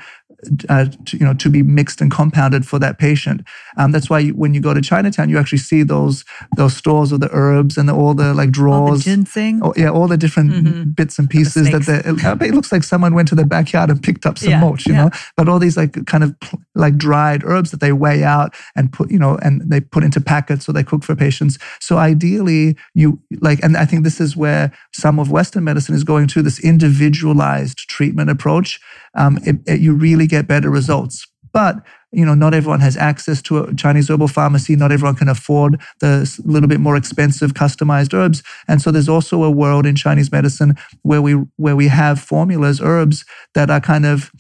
uh, to, you know, to be mixed and compounded for that patient. Um, that's why you, when you go to Chinatown, you actually see those those stores of the herbs and the, all the like All the drawers. ginseng. Oh, yeah, all the different Mhm. bits and pieces that snakes. they, it looks like someone went to the backyard and picked up some Yeah, mulch, you yeah. know. But all these like kind of like dried herbs that they weigh out and put, you know, and they put into packets so they cook for patients. So ideally, you like, and I think this is where some of Western medicine is going to this individualized treatment approach. Um, it, it, you really get better results. But you know, not everyone has access to a Chinese herbal pharmacy. Not everyone can afford the little bit more expensive customized herbs. And so there's also a world in Chinese medicine where we where we have formulas, herbs that are kind of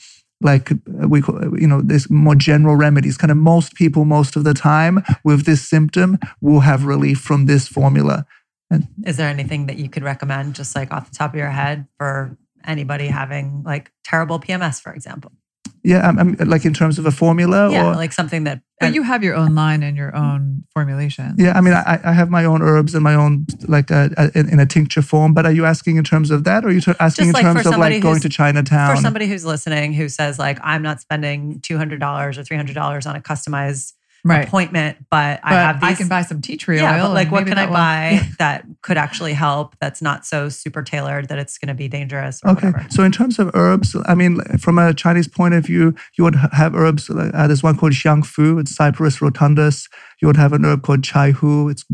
like we call, you know, this more general remedies. Kind of most people, most of the time, with this symptom, will have relief from this formula. And is there anything that you could recommend, just like off the top of your head, for anybody having like terrible PMS, for example? Yeah, I'm, I'm, like in terms of a formula, yeah, or like something that. But you have your own line and your own formulation. Yeah, I mean, I, I have my own herbs and my own like a, uh, a, in, in, a tincture form. But are you asking in terms of that, or are you asking Just in like terms of like going to Chinatown? For somebody who's listening who says like, I'm not spending two hundred dollars or three hundred dollars on a customized right. appointment, but, but, I have these. I can buy some tea tree yeah, oil. But like, what can I buy that could actually help? That's not so super tailored that it's going to be dangerous. okay, whatever. so in terms of herbs, I mean, from a Chinese point of view, you would have herbs. Uh, there's one called xiang fu. It's Cyperus rotundus. You would have an herb called chai hu. It's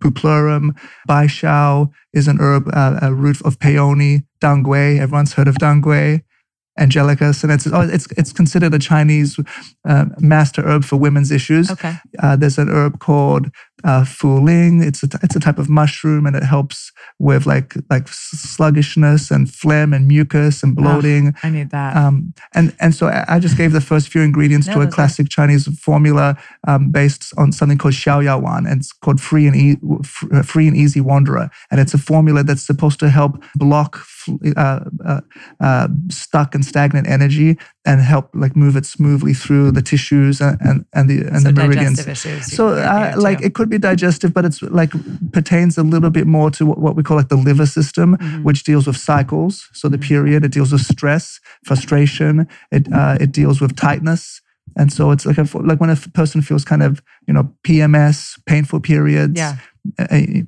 Bupleurum. Bai Shao is an herb, uh, a root of peony. Dang Gui, everyone's heard of Dang And it's oh, it's it's considered a Chinese uh, master herb for women's issues. Okay. Uh, there's an herb called uh, Fu Ling. It's a it's a type of mushroom, and it helps with like like sluggishness and phlegm and mucus and bloating. Oh, I need that. Um, and and so I just gave the first few ingredients no, to a classic are... Chinese formula um, based on something called Xiao Yao Wan, and it's called Free and e- Free and Easy Wanderer, and it's a formula that's supposed to help block uh, uh, uh, stuck and stagnant energy and help like move it smoothly through the tissues and and, and the and so the meridians. so uh, like it could be digestive, but it's like pertains a little bit more to what, what we call like the liver system, mm-hmm. which deals with cycles. So the mm-hmm. period, it deals with stress, frustration. It uh, it deals with tightness. And so it's like a, like when a person feels kind of you know PMS, painful periods, yeah.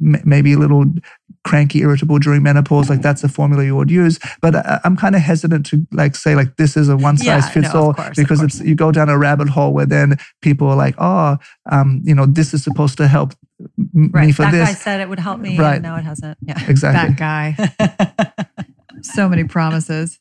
Maybe a little cranky, irritable during menopause, like that's a formula you would use. But I, am kind of hesitant to like say like this is a one size yeah, fits no, all course, because it's you go down a rabbit hole where then people are like, oh, um, you know, this is supposed to help right. me for that this. That guy said it would help me, right? now it hasn't. Yeah, exactly. That guy. so many promises.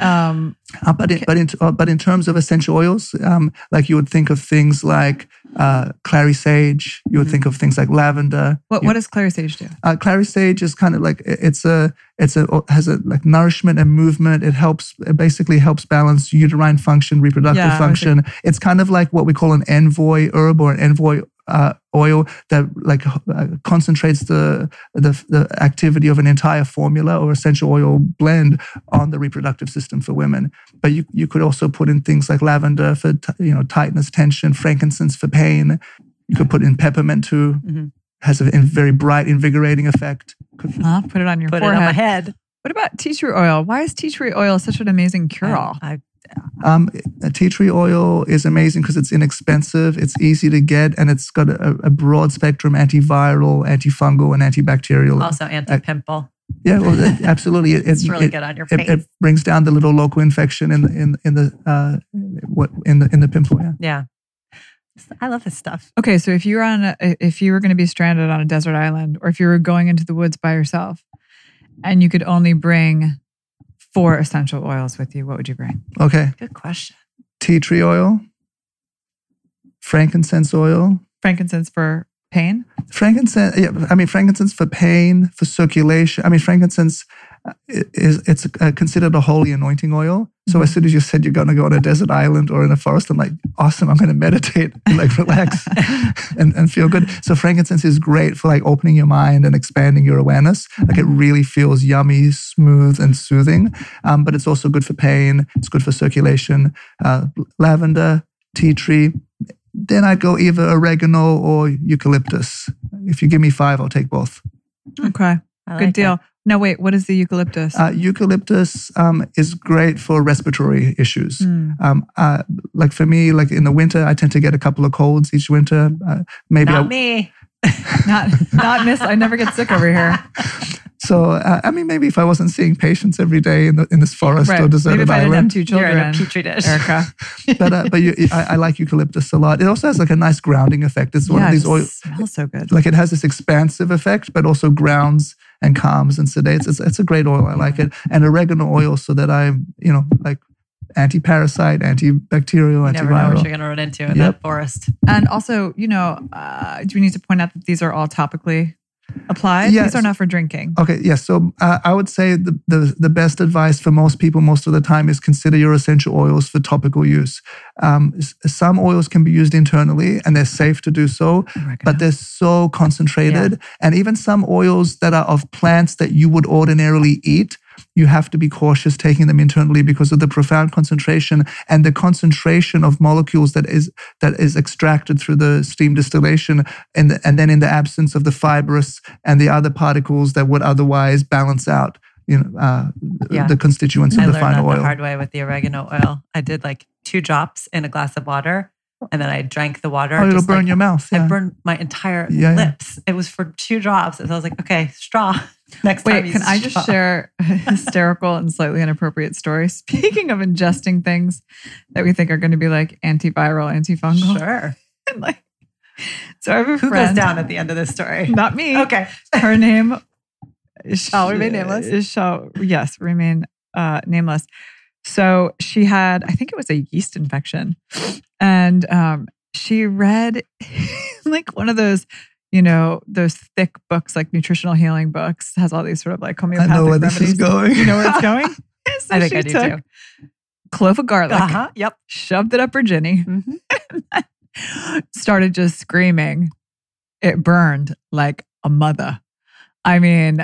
Um, uh, but in, but in uh, but in terms of essential oils, um, like you would think of things like uh, clary sage. You would mm-hmm. think of things like lavender. What you, what does clary sage do? Uh, clary sage is kind of like it's a it's a has a like nourishment and movement. It helps it basically helps balance uterine function, reproductive yeah, function. It's kind of like what we call an envoy herb or an envoy uh, oil that like uh, concentrates the, the, the activity of an entire formula or essential oil blend on the reproductive system for women. But you you could also put in things like lavender for t- you know tightness, tension, frankincense for pain. You could put in peppermint too. Mm-hmm. Has a very bright, invigorating effect. Huh? Put it on your put forehead. it on my head. What about tea tree oil? Why is tea tree oil such an amazing cure all? I, um, tea tree oil is amazing because it's inexpensive, it's easy to get, and it's got a, a broad spectrum antiviral, antifungal, and antibacterial. Also anti-pimple. Yeah, well, absolutely. It, it's really it, good on your face. It, it, brings down the little local infection in the in in the uh, what in the in the pimple. Yeah. Yeah. I love this stuff. Okay, so if you were on a, if you were going to be stranded on a desert island, or if you were going into the woods by yourself, and you could only bring four essential oils with you, what would you bring? Okay. Good question. Tea tree oil, frankincense oil. Frankincense for pain? Frankincense, yeah, I mean, frankincense for pain, for circulation. I mean, frankincense is it's uh, considered a holy anointing oil. So mm-hmm. as soon as you said you're going to go on a desert island or in a forest, I'm like, awesome! I'm going to meditate and like relax and, and feel good. So frankincense is great for like opening your mind and expanding your awareness. Like it really feels yummy, smooth, and soothing. Um, but it's also good for pain. It's good for circulation. Uh, lavender, tea tree. Then I'd go either oregano or eucalyptus. If you give me five, I'll take both. Okay. Like Good deal. That. No, wait, what is the eucalyptus? Uh, eucalyptus um, is great for respiratory issues. Mm. Um, uh, like for me, like in the winter, I tend to get a couple of colds each winter. Uh, maybe not I, me. not not miss. I never get sick over here. So uh, I mean, maybe if I wasn't seeing patients every day in the, in this forest or Maybe deserted if I didn't have island, two You're in a petri dish. Erica. but uh, but you, I, I like eucalyptus a lot. It also has like a nice grounding effect. It's one yeah, of these oil, smells so good. like it has this expansive effect, but also grounds and calms and sedates. It's it's a great oil. I like it, and oregano oil, so that I'm you know like anti-parasite, antibacterial, You never know what antiviral. you're going to run into in Yep. that forest. And also, you know, uh, do we need to point out that these are all topically applied? Yes. These are not for drinking. Okay, yes. So uh, I would say the, the the best advice for most people most of the time is consider your essential oils for topical use. Um, some oils can be used internally and they're safe to do so, but they're so concentrated. And even some oils that are of plants that you would ordinarily eat, you have to be cautious taking them internally because of the profound concentration and the concentration of molecules that is that is extracted through the steam distillation, and the, and then in the absence of the fibrous and the other particles that would otherwise balance out, you know, uh, Yeah. the constituents of I the learned that final the oil. hard way with the oregano oil. I did like two drops in a glass of water, and then I drank the water. Oh, it'll just burn like- your mouth. I burned my entire Yeah, yeah. lips. It was for two drops. And so I was like, okay, straw. Next. Wait, can I just share a hysterical and slightly inappropriate story? Speaking of ingesting things that we think are going to be like antiviral, antifungal. Sure. Like, so I have a Who friend. goes down at the end of this story? Not me. Okay. Her name Shall remain nameless? Is shall yes remain uh, nameless. So she had, I think it was a yeast infection, and um, she read like one of those, you know, those thick books, like nutritional healing books, has all these sort of like homeopathic I know where this is going. You know where it's going? So I think she I do took too. Clove of garlic, Uh huh. Yep. shoved it up her ginny, Mhm. started just screaming. It burned like a mother. I mean,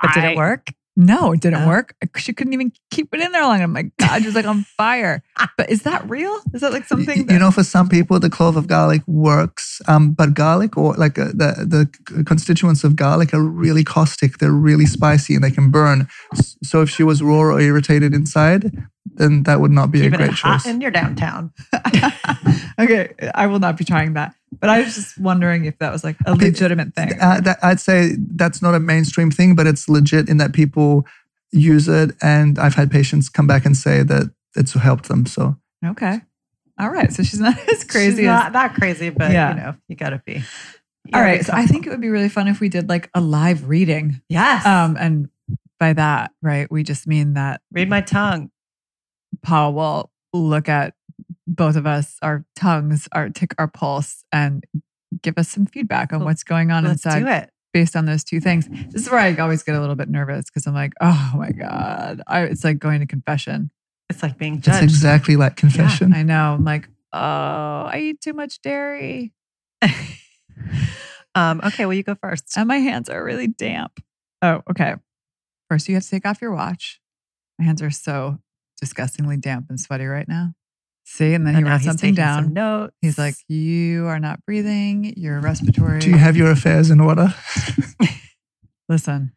But did I- it work? No, it didn't Oh. work. She couldn't even keep it in there long. I'm like, God, she's like on fire. But is that real? Is that like something? you know, for some people, the clove of garlic works, um, but garlic or like uh, the the constituents of garlic are really caustic. They're really spicy and they can burn. So if she was raw or irritated inside, then that would not be a great hot choice. in your downtown. okay, I will not be trying that. But I was just wondering if that was like a legitimate thing. Uh, that, I'd say that's not a mainstream thing, but it's legit in that people use it, and I've had patients come back and say that it's helped them. So Okay. All right. So she's not as crazy She's as. not that crazy, but Yeah. you know, you gotta be. you all gotta right. be So I think it would be really fun if we did like a live reading. Yes. Um, and by that, right, we just mean that Read my tongue. Paul will look at both of us, our tongues, our tick our pulse, and give us some feedback on Well, what's going on Let's inside do it. based on those two things. This is where I always get a little bit nervous because I'm like, oh my God. I, it's like going to confession. It's like being it's exactly like confession. I know. I'm like, oh, I eat too much dairy um, okay, well, you go first. and my hands are really damp. Oh, okay. First, you have to take off your watch. My hands are so disgustingly damp and sweaty right now. See, and then he And now writes something taking some down. notes. He's like, You are not breathing. Your mm. respiratory. Do you have your affairs in order? Listen,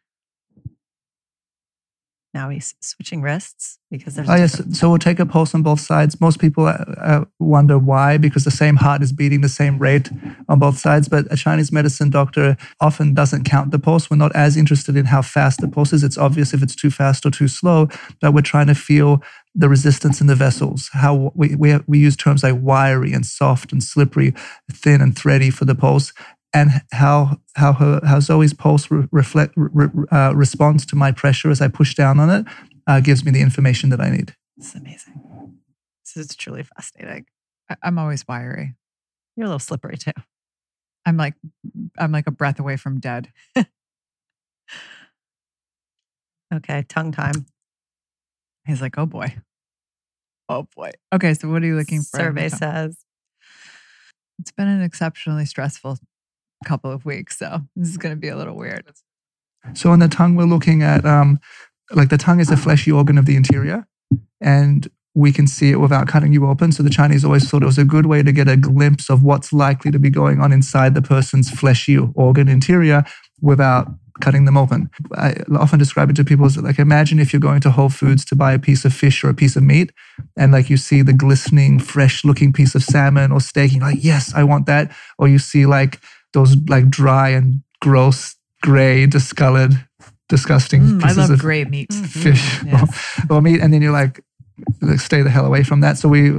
now he's switching wrists because there's. Oh, yes. So we'll take a pulse on both sides. Most people uh, uh, wonder why, because the same heart is beating the same rate on both sides. But a Chinese medicine doctor often doesn't count the pulse. We're not as interested in how fast the pulse is. It's obvious if it's too fast or too slow, but we're trying to feel the resistance in the vessels. How we, we, we use terms like wiry and soft and slippery, thin and thready for the pulse. And how how her how Zoe's pulse re- reflect re- uh, responds to my pressure as I push down on it uh, gives me the information that I need. It's amazing. This is truly fascinating. I- I'm always wiry. You're a little slippery too. I'm like, I'm like a breath away from dead. Okay, tongue time. He's like, Oh boy. Oh boy. Okay. So what are you looking for? Survey says It's been an exceptionally stressful couple of weeks. So this is going to be a little weird. So on the tongue, we're looking at um, like the tongue is a fleshy organ of the interior, and we can see it without cutting you open. So the Chinese always thought it was a good way to get a glimpse of what's likely to be going on inside the person's fleshy organ interior without cutting them open. I often describe it to people as like imagine if you're going to Whole Foods to buy a piece of fish or a piece of meat, and like you see the glistening, fresh-looking piece of salmon or steak, and you're like, yes, I want that. Or you see like those like dry and gross, gray, discolored disgusting Mm, I pieces love of great meat. fish Mm, yes. or, or meat, and then you're like, like, stay the hell away from that. So we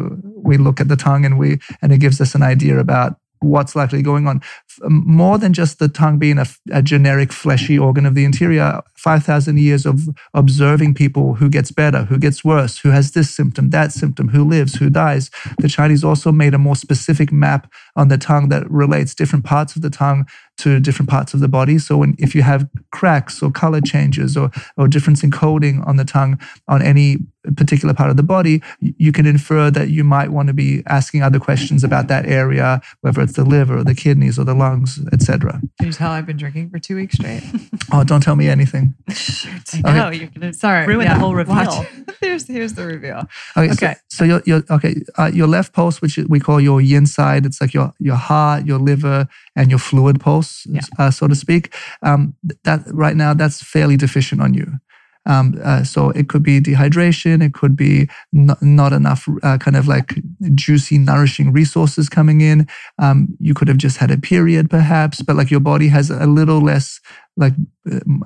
we look at the tongue, and we and it gives us an idea about what's likely going on. F- More than just the tongue being a generic fleshy organ of the interior, five thousand years of observing people who gets better, who gets worse, who has this symptom, that symptom, who lives, who dies. The Chinese also made a more specific map on the tongue that relates different parts of the tongue to different parts of the body. So when, if you have cracks or color changes or, or difference in coding on the tongue on any particular part of the body, you can infer that you might want to be asking other questions about that area, whether it's the liver or the kidneys or the lungs, etc. Can you tell I've been drinking for two weeks straight? Oh, don't tell me anything. No, you're gonna Sorry. ruin yeah. the whole reveal. Watch. here's here's the reveal. Okay, Okay. So, so your your okay, uh, your left pulse, which we call your yin side, it's like your your heart, your liver, and your fluid pulse, Yeah. uh, so to speak. Um, that right now, that's fairly deficient on you. Um, uh, so it could be dehydration. It could be not, not enough uh, kind of like juicy, nourishing resources coming in. Um, you could have just had a period, perhaps, but like your body has a little less like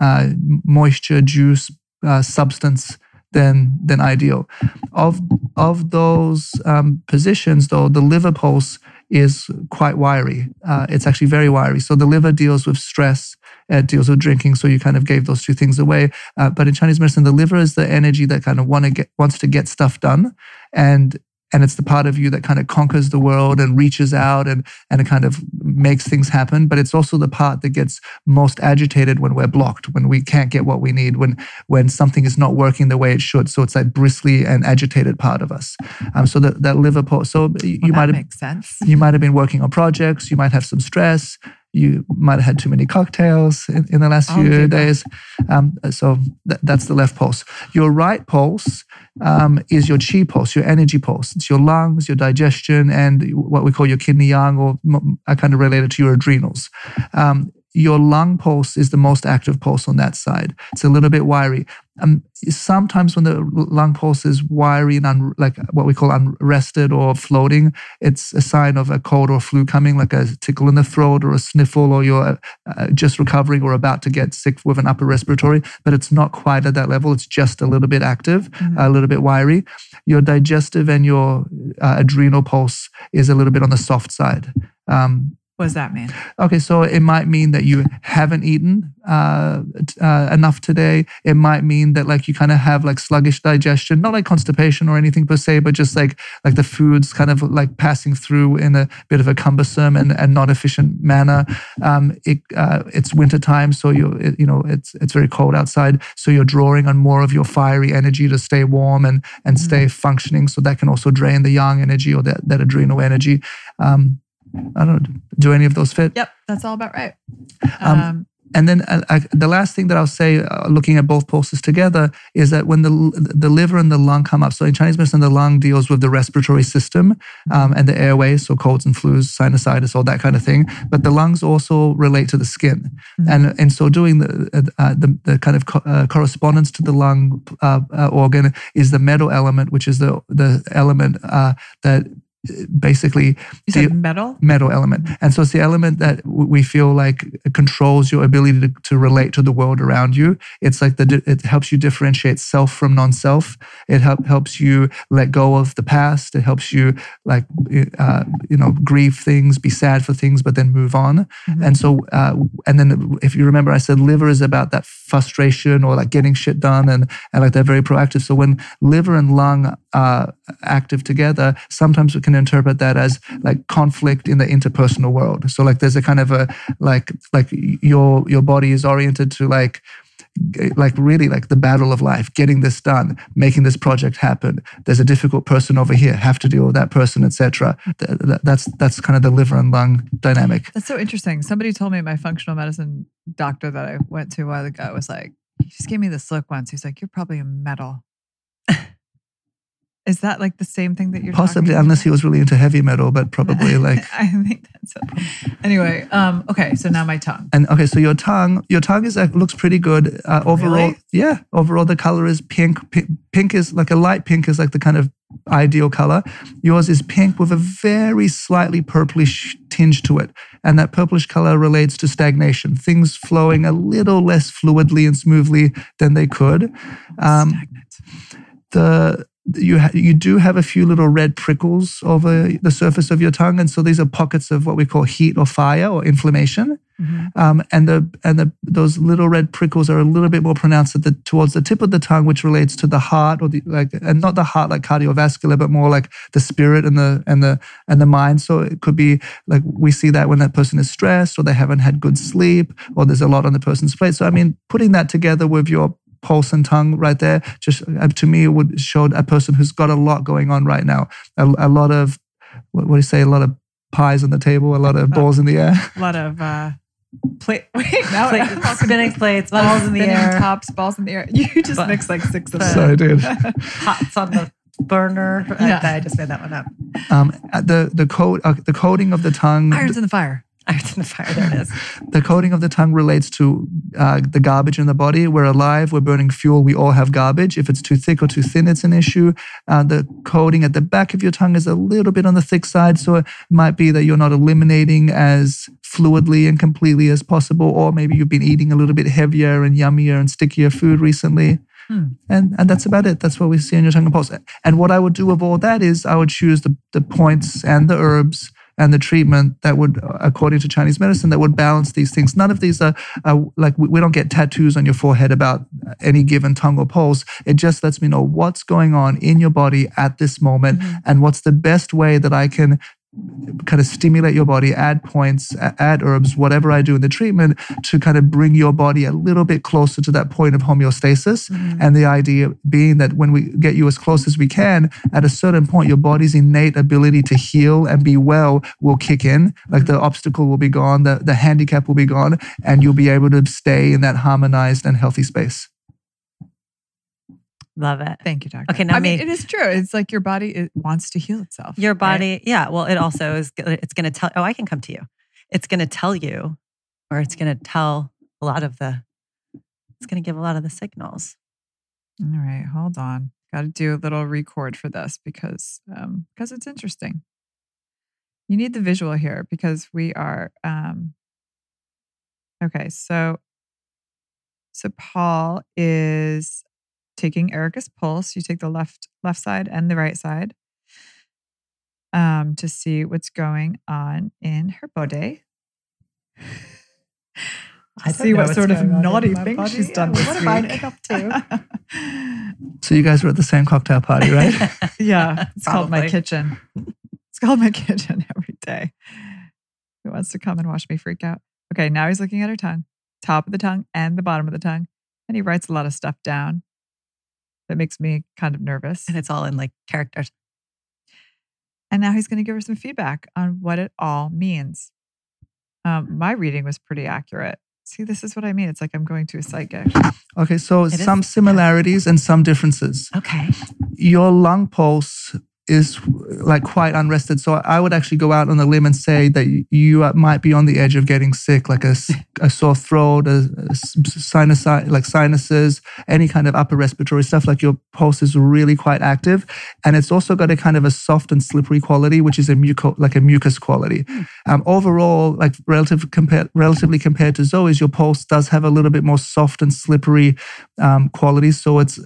uh, moisture, juice, uh, substance than than ideal. Of of those um, positions, though, the liver pulse is quite wiry. Uh, it's actually very wiry. So the liver deals with stress. It deals with drinking. So you kind of gave those two things away. Uh, but in Chinese medicine, the liver is the energy that kind of want to get wants to get stuff done, and and it's the part of you that kind of conquers the world and reaches out and and it kind of makes things happen. But it's also the part that gets most agitated when we're blocked, when we can't get what we need, when when something is not working the way it should. So it's that bristly and agitated part of us. Um, so that that liver part So you Well, might have sense. you might have been working on projects. You might have some stress. You might have had too many cocktails in, in the last Oh, few days. Um, so th- that's the left pulse. Your right pulse um, is your chi pulse, your energy pulse. It's your lungs, your digestion, and what we call your kidney yang, or m- I kind of related to your adrenals. Um, your lung pulse is the most active pulse on that side. It's a little bit wiry. Um, sometimes when the lung pulse is wiry and un- like what we call unrested or floating, it's a sign of a cold or flu coming, like a tickle in the throat or a sniffle, or you're uh, just recovering or about to get sick with an upper respiratory. But it's not quite at that level. It's just a little bit active, a little bit wiry. Your digestive and your uh, adrenal pulse is a little bit on the soft side. Um, What does that mean? Okay, so it might mean that you haven't eaten uh, uh, enough today. It might mean that like you kind of have like sluggish digestion, not like constipation or anything per se, but just like like the food's kind of like passing through in a bit of a cumbersome and, and not efficient manner. Um, it, uh, it's winter time, so you it, you know it's it's very cold outside, so you're drawing on more of your fiery energy to stay warm and and stay functioning. So that can also drain the yang energy or that that adrenal energy. Um, I don't know. Do any of those fit? Yep, that's all about right. Um, Um, And then uh, I, the last thing that I'll say, uh, looking at both pulses together, is that when the the liver and the lung come up. So in Chinese medicine, the lung deals with the respiratory system um, and the airways, so colds and flus, sinusitis, all that kind of thing. But the lungs also relate to the skin, and in so doing, the uh, the, the kind of co- uh, correspondence to the lung uh, uh, organ is the metal element, which is the the element uh, that basically you said the- metal. metal element. And so it's the element that we feel like controls your ability to, to relate to the world around you. It's like the, it helps you differentiate self from non-self. It help, helps you let go of the past. It helps you like, uh, you know, grieve things, be sad for things, but then move on. And so, uh, and then if you remember, I said liver is about that frustration or like getting shit done and, and like they're very proactive. So when liver and lung are active together, sometimes we can interpret that as like conflict in the interpersonal world. So like there's a kind of a like like your your body is oriented to like like really like the battle of life getting this done making this project happen there's a difficult person over here have to deal with that person etc that's that's kind of the liver and lung dynamic That's so interesting. Somebody told me my functional medicine doctor that I went to a while ago was like, he just gave me this look once. He's like, you're probably a metal. Is that like the same thing that you're possibly unless he was really into heavy metal but probably like I think that's it. Anyway, um, okay, so now my tongue. And okay, so your tongue, your tongue is uh, looks pretty good uh, overall. Really? Yeah, overall the color is pink. pink. Pink is like a light pink is like the kind of ideal color. Yours is pink with a very slightly purplish tinge to it. And that purplish color relates to stagnation, things flowing a little less fluidly and smoothly than they could. Um, the you ha- you do have a few little red prickles over the surface of your tongue, and so these are pockets of what we call heat or fire or inflammation. Mhm. Um, and the and the those little red prickles are a little bit more pronounced at the towards the tip of the tongue, which relates to the heart or the like, and not the heart like cardiovascular, but more like the spirit and the and the and the mind. So it could be like we see that when that person is stressed or they haven't had good sleep or there's a lot on the person's plate. So I mean, putting that together with your pulse and tongue right there, just uh, to me, it would show a person who's got a lot going on right now. A, a lot of what, what do you say? A lot of pies on the table, a lot of balls in the air. A lot of uh, plate. Wait, now Plate- I'm spinning plates, a lot of balls in the air, tops, balls in the air. You just But- mixed like six of but- them. Sorry, dude. pots on the burner. Yeah. I, just made that one up. Um, the the coat uh, the coating of the tongue. Irons in the fire. The fire. There it is. The coating of the tongue relates to uh, the garbage in the body. We're alive, we're burning fuel, we all have garbage. If it's too thick or too thin, it's an issue. Uh, the coating at the back of your tongue is a little bit on the thick side. So it might be that you're not eliminating as fluidly and completely as possible, or maybe you've been eating a little bit heavier and yummier and stickier food recently. Hmm. And, and that's about it. That's what we see in your tongue and pulse. And what I would do with all that is I would choose the, the points and the herbs and the treatment that would, uh, according to Chinese medicine, that would balance these things. None of these are, are like, we, we don't get tattoos on your forehead about uh, any given tongue or pulse. It just lets me know what's going on in your body at this moment mm-hmm. and what's the best way that I can kind of stimulate your body, add points, add herbs, whatever I do in the treatment to kind of bring your body a little bit closer to that point of homeostasis. Mm-hmm. And the idea being that when we get you as close as we can, at a certain point, your body's innate ability to heal and be well will kick in. Like the mm-hmm. obstacle will be gone, the, the handicap will be gone, and you'll be able to stay in that harmonized and healthy space. Love it. Thank you, doctor. Okay, now I mean, it is true. It's like your body it wants to heal itself. Your right? body, yeah. Well, it also is. It's going to tell. Oh, I can come to you. It's going to tell you, or it's going to tell a lot of the. It's going to give a lot of the signals. All right, hold on. Got to do a little record for this because um because it's interesting. You need the visual here because we are um Okay, so so Paul is taking Erica's pulse. You take the left left side and the right side um to see what's going on in her body. I see what sort of naughty thing she's done this What have I week. up to? So you guys were at the same cocktail party, right? Yeah, it's called my kitchen. It's called my kitchen every day. Who wants to come and watch me freak out? Okay, now he's looking at her tongue, top of the tongue and the bottom of the tongue. And he writes a lot of stuff down that makes me kind of nervous. and it's all in like characters. And now he's going to give her some feedback on what it all means. Um, my reading was pretty accurate. See, this is what I mean. It's like I'm going to a psychic. Okay, so It is- some similarities and some differences. Okay. Your lung pulse is like quite unrested. So I would actually go out on a limb and say that you might be on the edge of getting sick, like a sore throat, a, a sinus, like sinuses, any kind of upper respiratory stuff. Like your pulse is really quite active, and it's also got a kind of a soft and slippery quality, which is a muco, like a mucus quality. Um, overall, like relative compared, relatively compared to Zoe's, your pulse does have a little bit more soft and slippery um, qualities. So it's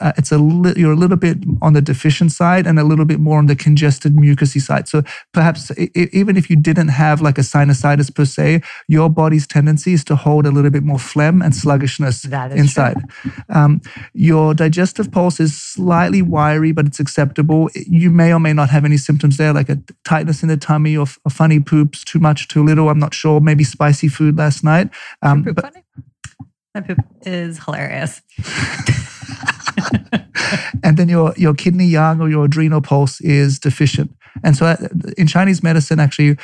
uh, it's a li- you're a little bit on the deficient side and a little bit more on the congested mucousy side. So perhaps i- even if you didn't have like a sinusitis per se, your body's tendency is to hold a little bit more phlegm and sluggishness That is true. inside. Um, your digestive pulse is slightly wiry, but it's acceptable. You may or may not have any symptoms there, like a tightness in the tummy or, f- or funny poops, too much, too little. I'm not sure. Maybe spicy food last night. Um, but funny? My poop is hilarious. and then your your kidney yang or your adrenal pulse is deficient. And so uh, in Chinese medicine, actually,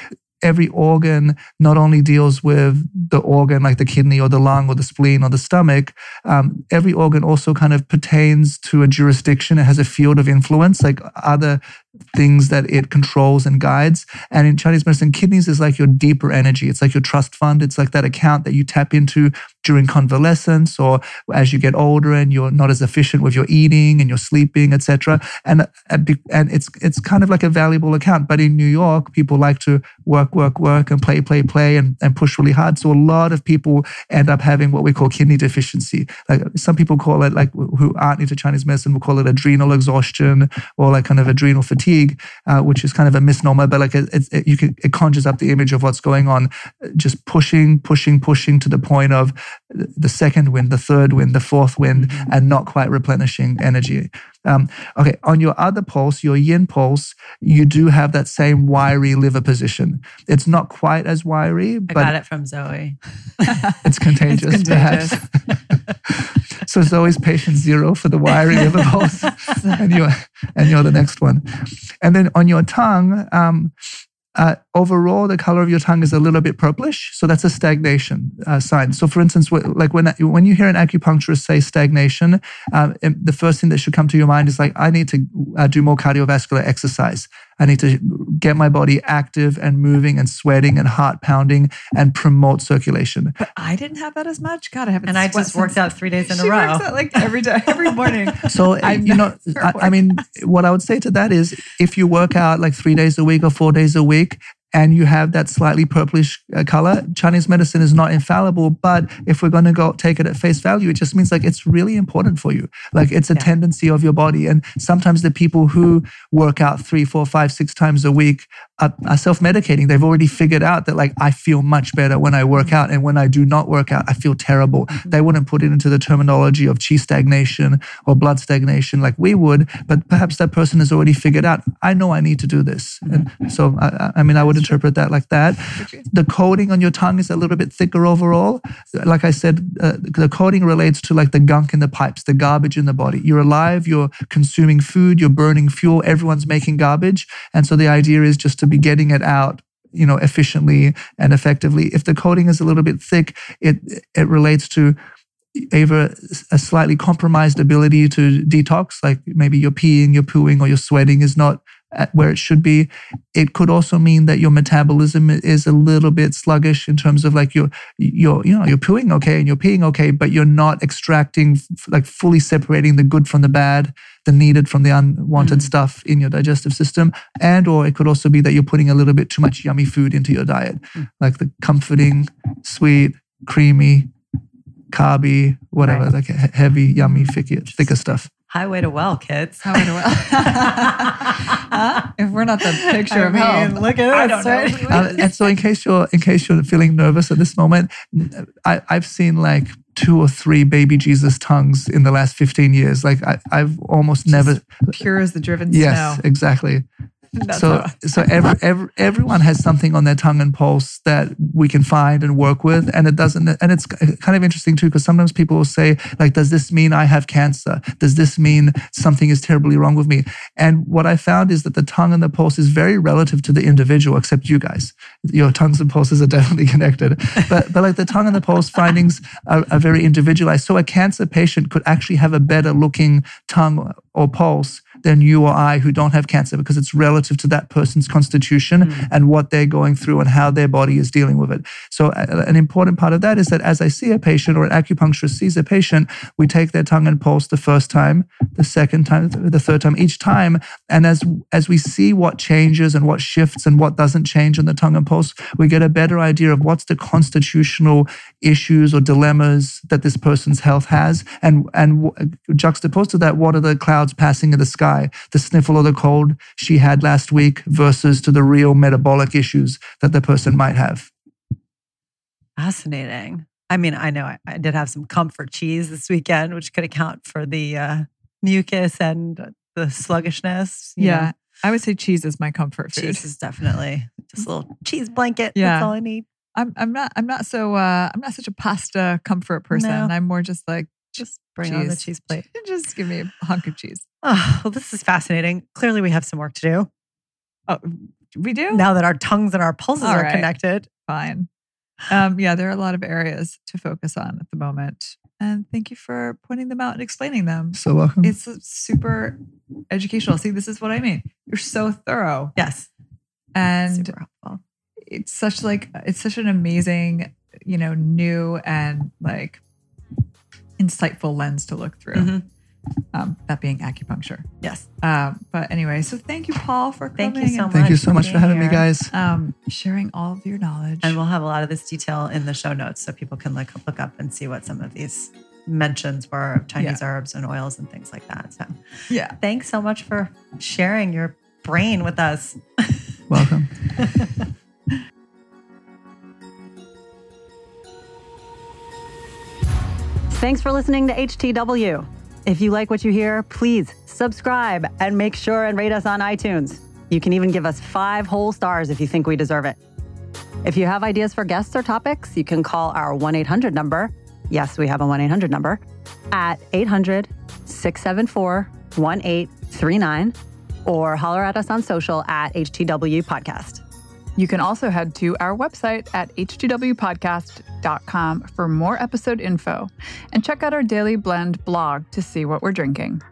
every organ not only deals with the organ like the kidney or the lung or the spleen or the stomach, um, every organ also kind of pertains to a jurisdiction. It has a field of influence. Like other things that it controls and guides. And in Chinese medicine, kidneys is like your deeper energy. It's like your trust fund. It's like that account that you tap into during convalescence or as you get older and you're not as efficient with your eating and your sleeping, etc. And and it's it's kind of like a valuable account. But in New York, people like to work, work, work, and play, play, play, and, and push really hard. So a lot of people end up having what we call kidney deficiency. Like some people call it, like who aren't into Chinese medicine, will call it adrenal exhaustion or like kind of adrenal fatigue, uh, which is kind of a misnomer. But like it, it, you can, it conjures up the image of what's going on, just pushing, pushing, pushing to the point of the second wind, the third wind, the fourth wind, mm-hmm. and not quite replenishing energy. Um, okay, on your other pulse, your yin pulse, you do have that same wiry liver position. It's not quite as wiry, I but got it from Zoe. it's contagious, It's contagious. perhaps. so Zoe's patient zero for the wiry liver pulse, and you're and you're the next one. And then on your tongue, um, uh, overall, the color of your tongue is a little bit purplish, so that's a stagnation uh, sign. So, for instance, like when when you hear an acupuncturist say stagnation, uh, the first thing that should come to your mind is like, I need to uh, do more cardiovascular exercise. I need to get my body active and moving and sweating and heart pounding and promote circulation. But I didn't have that as much. God, I haven't. And I just worked since- out three days in she a row. works out like every day, every morning. So uh, you know, I, I mean, what I would say to that is, if you work out like three days a week or four days a week, and you have that slightly purplish uh, color, Chinese medicine is not infallible. But if we're going to go take it at face value, it just means like it's really important for you. Like it's a Yeah. tendency of your body. And sometimes the people who work out three, four, five, six times a week are, are self medicating. They've already figured out that like I feel much better when I work out, and when I do not work out, I feel terrible. They wouldn't put it into the terminology of chi stagnation or blood stagnation like we would, but perhaps that person has already figured out. I know I need to do this, and so I, I- I mean, I would interpret that like that. The coating on your tongue is a little bit thicker overall. Like I said, uh, the coating relates to like the gunk in the pipes, the garbage in the body. You're alive, you're consuming food, you're burning fuel, everyone's making garbage. And so the idea is just to be getting it out you know efficiently and effectively. If the coating is a little bit thick it it relates to either a slightly compromised ability to detox like maybe you're peeing you're pooing or your sweating is not where it should be it could also mean that your metabolism is a little bit sluggish in terms of like you're you're you know you're pooing okay and you're peeing okay but you're not extracting like fully separating the good from the bad the needed from the unwanted Mm. stuff in your digestive system and or it could also be that you're putting a little bit too much yummy food into your diet Mm. like the comforting sweet creamy carby whatever Right. like heavy yummy thicker, thicker stuff Highway to well, kids. How in a well. Huh? if we're not the picture I of mean, health, look at I this, don't know. right? Uh, and so in case you're in case you're feeling nervous at this moment I, i've seen like two or three baby jesus tongues in the last 15 years like I, i've almost never pure as the driven yes snow. exactly That's so how- so every, every, everyone has something on their tongue and pulse that we can find and work with and it doesn't and it's kind of interesting too because sometimes people will say like does this mean i have cancer? Does this mean something is terribly wrong with me? And what i found is that the tongue and the pulse is very relative to the individual except you guys. Your tongues and pulses are definitely connected. But but like the tongue and the pulse findings are, are very individualized. So a cancer patient could actually have a better looking tongue or pulse than you or I who don't have cancer because it's relative to that person's constitution Mm. and what they're going through and how their body is dealing with it. So, an important part of that is that as I see a patient or an acupuncturist sees a patient, we take their tongue and pulse the first time, the second time, the third time, each time. And as, as we see what changes and what shifts and what doesn't change on the tongue and pulse, we get a better idea of what's the constitutional issues or dilemmas that this person's health has. And, and juxtaposed to that, what are the clouds passing in the sky, the sniffle or the cold she had last week versus to the real metabolic issues that the person might have. Fascinating. I mean, I know I, I did have some comfort cheese this weekend, which could account for the uh, mucus and the sluggishness. you yeah, know. I would say cheese is my comfort food. cheese is definitely just a little cheese blanket. Yeah. That's all I need. I'm I'm not I'm not so uh I'm not such a pasta comfort person. No. I'm more just like Just bring on the cheese. cheese plate. just give me a hunk of cheese. Oh, well, this is fascinating. Clearly, we have some work to do Oh, we do now that our tongues and our pulses All are right. connected. fine. Um, yeah, there are a lot of areas to focus on at the moment. And thank you for pointing them out and explaining them. So welcome. It's super educational. See, this is what I mean. You're so thorough. Yes. And Super helpful. it's such like it's such an amazing, you know, new and like insightful lens to look through. Mhm. Um, that being acupuncture. Yes. Um, but anyway, so thank you, Paul, for coming. Thank you so and, Thank you much so for much for being having me, guys. Um, sharing all of your knowledge. And we'll have a lot of this detail in the show notes so people can look, look up and see what some of these mentions were of Chinese herbs and oils and things like that. So yeah. thanks so much for sharing your brain with us. Welcome. Thanks for listening to HTW. If you like what you hear, please subscribe and make sure and rate us on iTunes. You can even give us five whole stars if you think we deserve it. If you have ideas for guests or topics, you can call our 1 800 number. Yes, we have a 1 800 number at 800 674 1839 or holler at us on social at HTW Podcast. You can also head to our website at h2wpodcast.com for more episode info and check out our daily blend blog to see what we're drinking.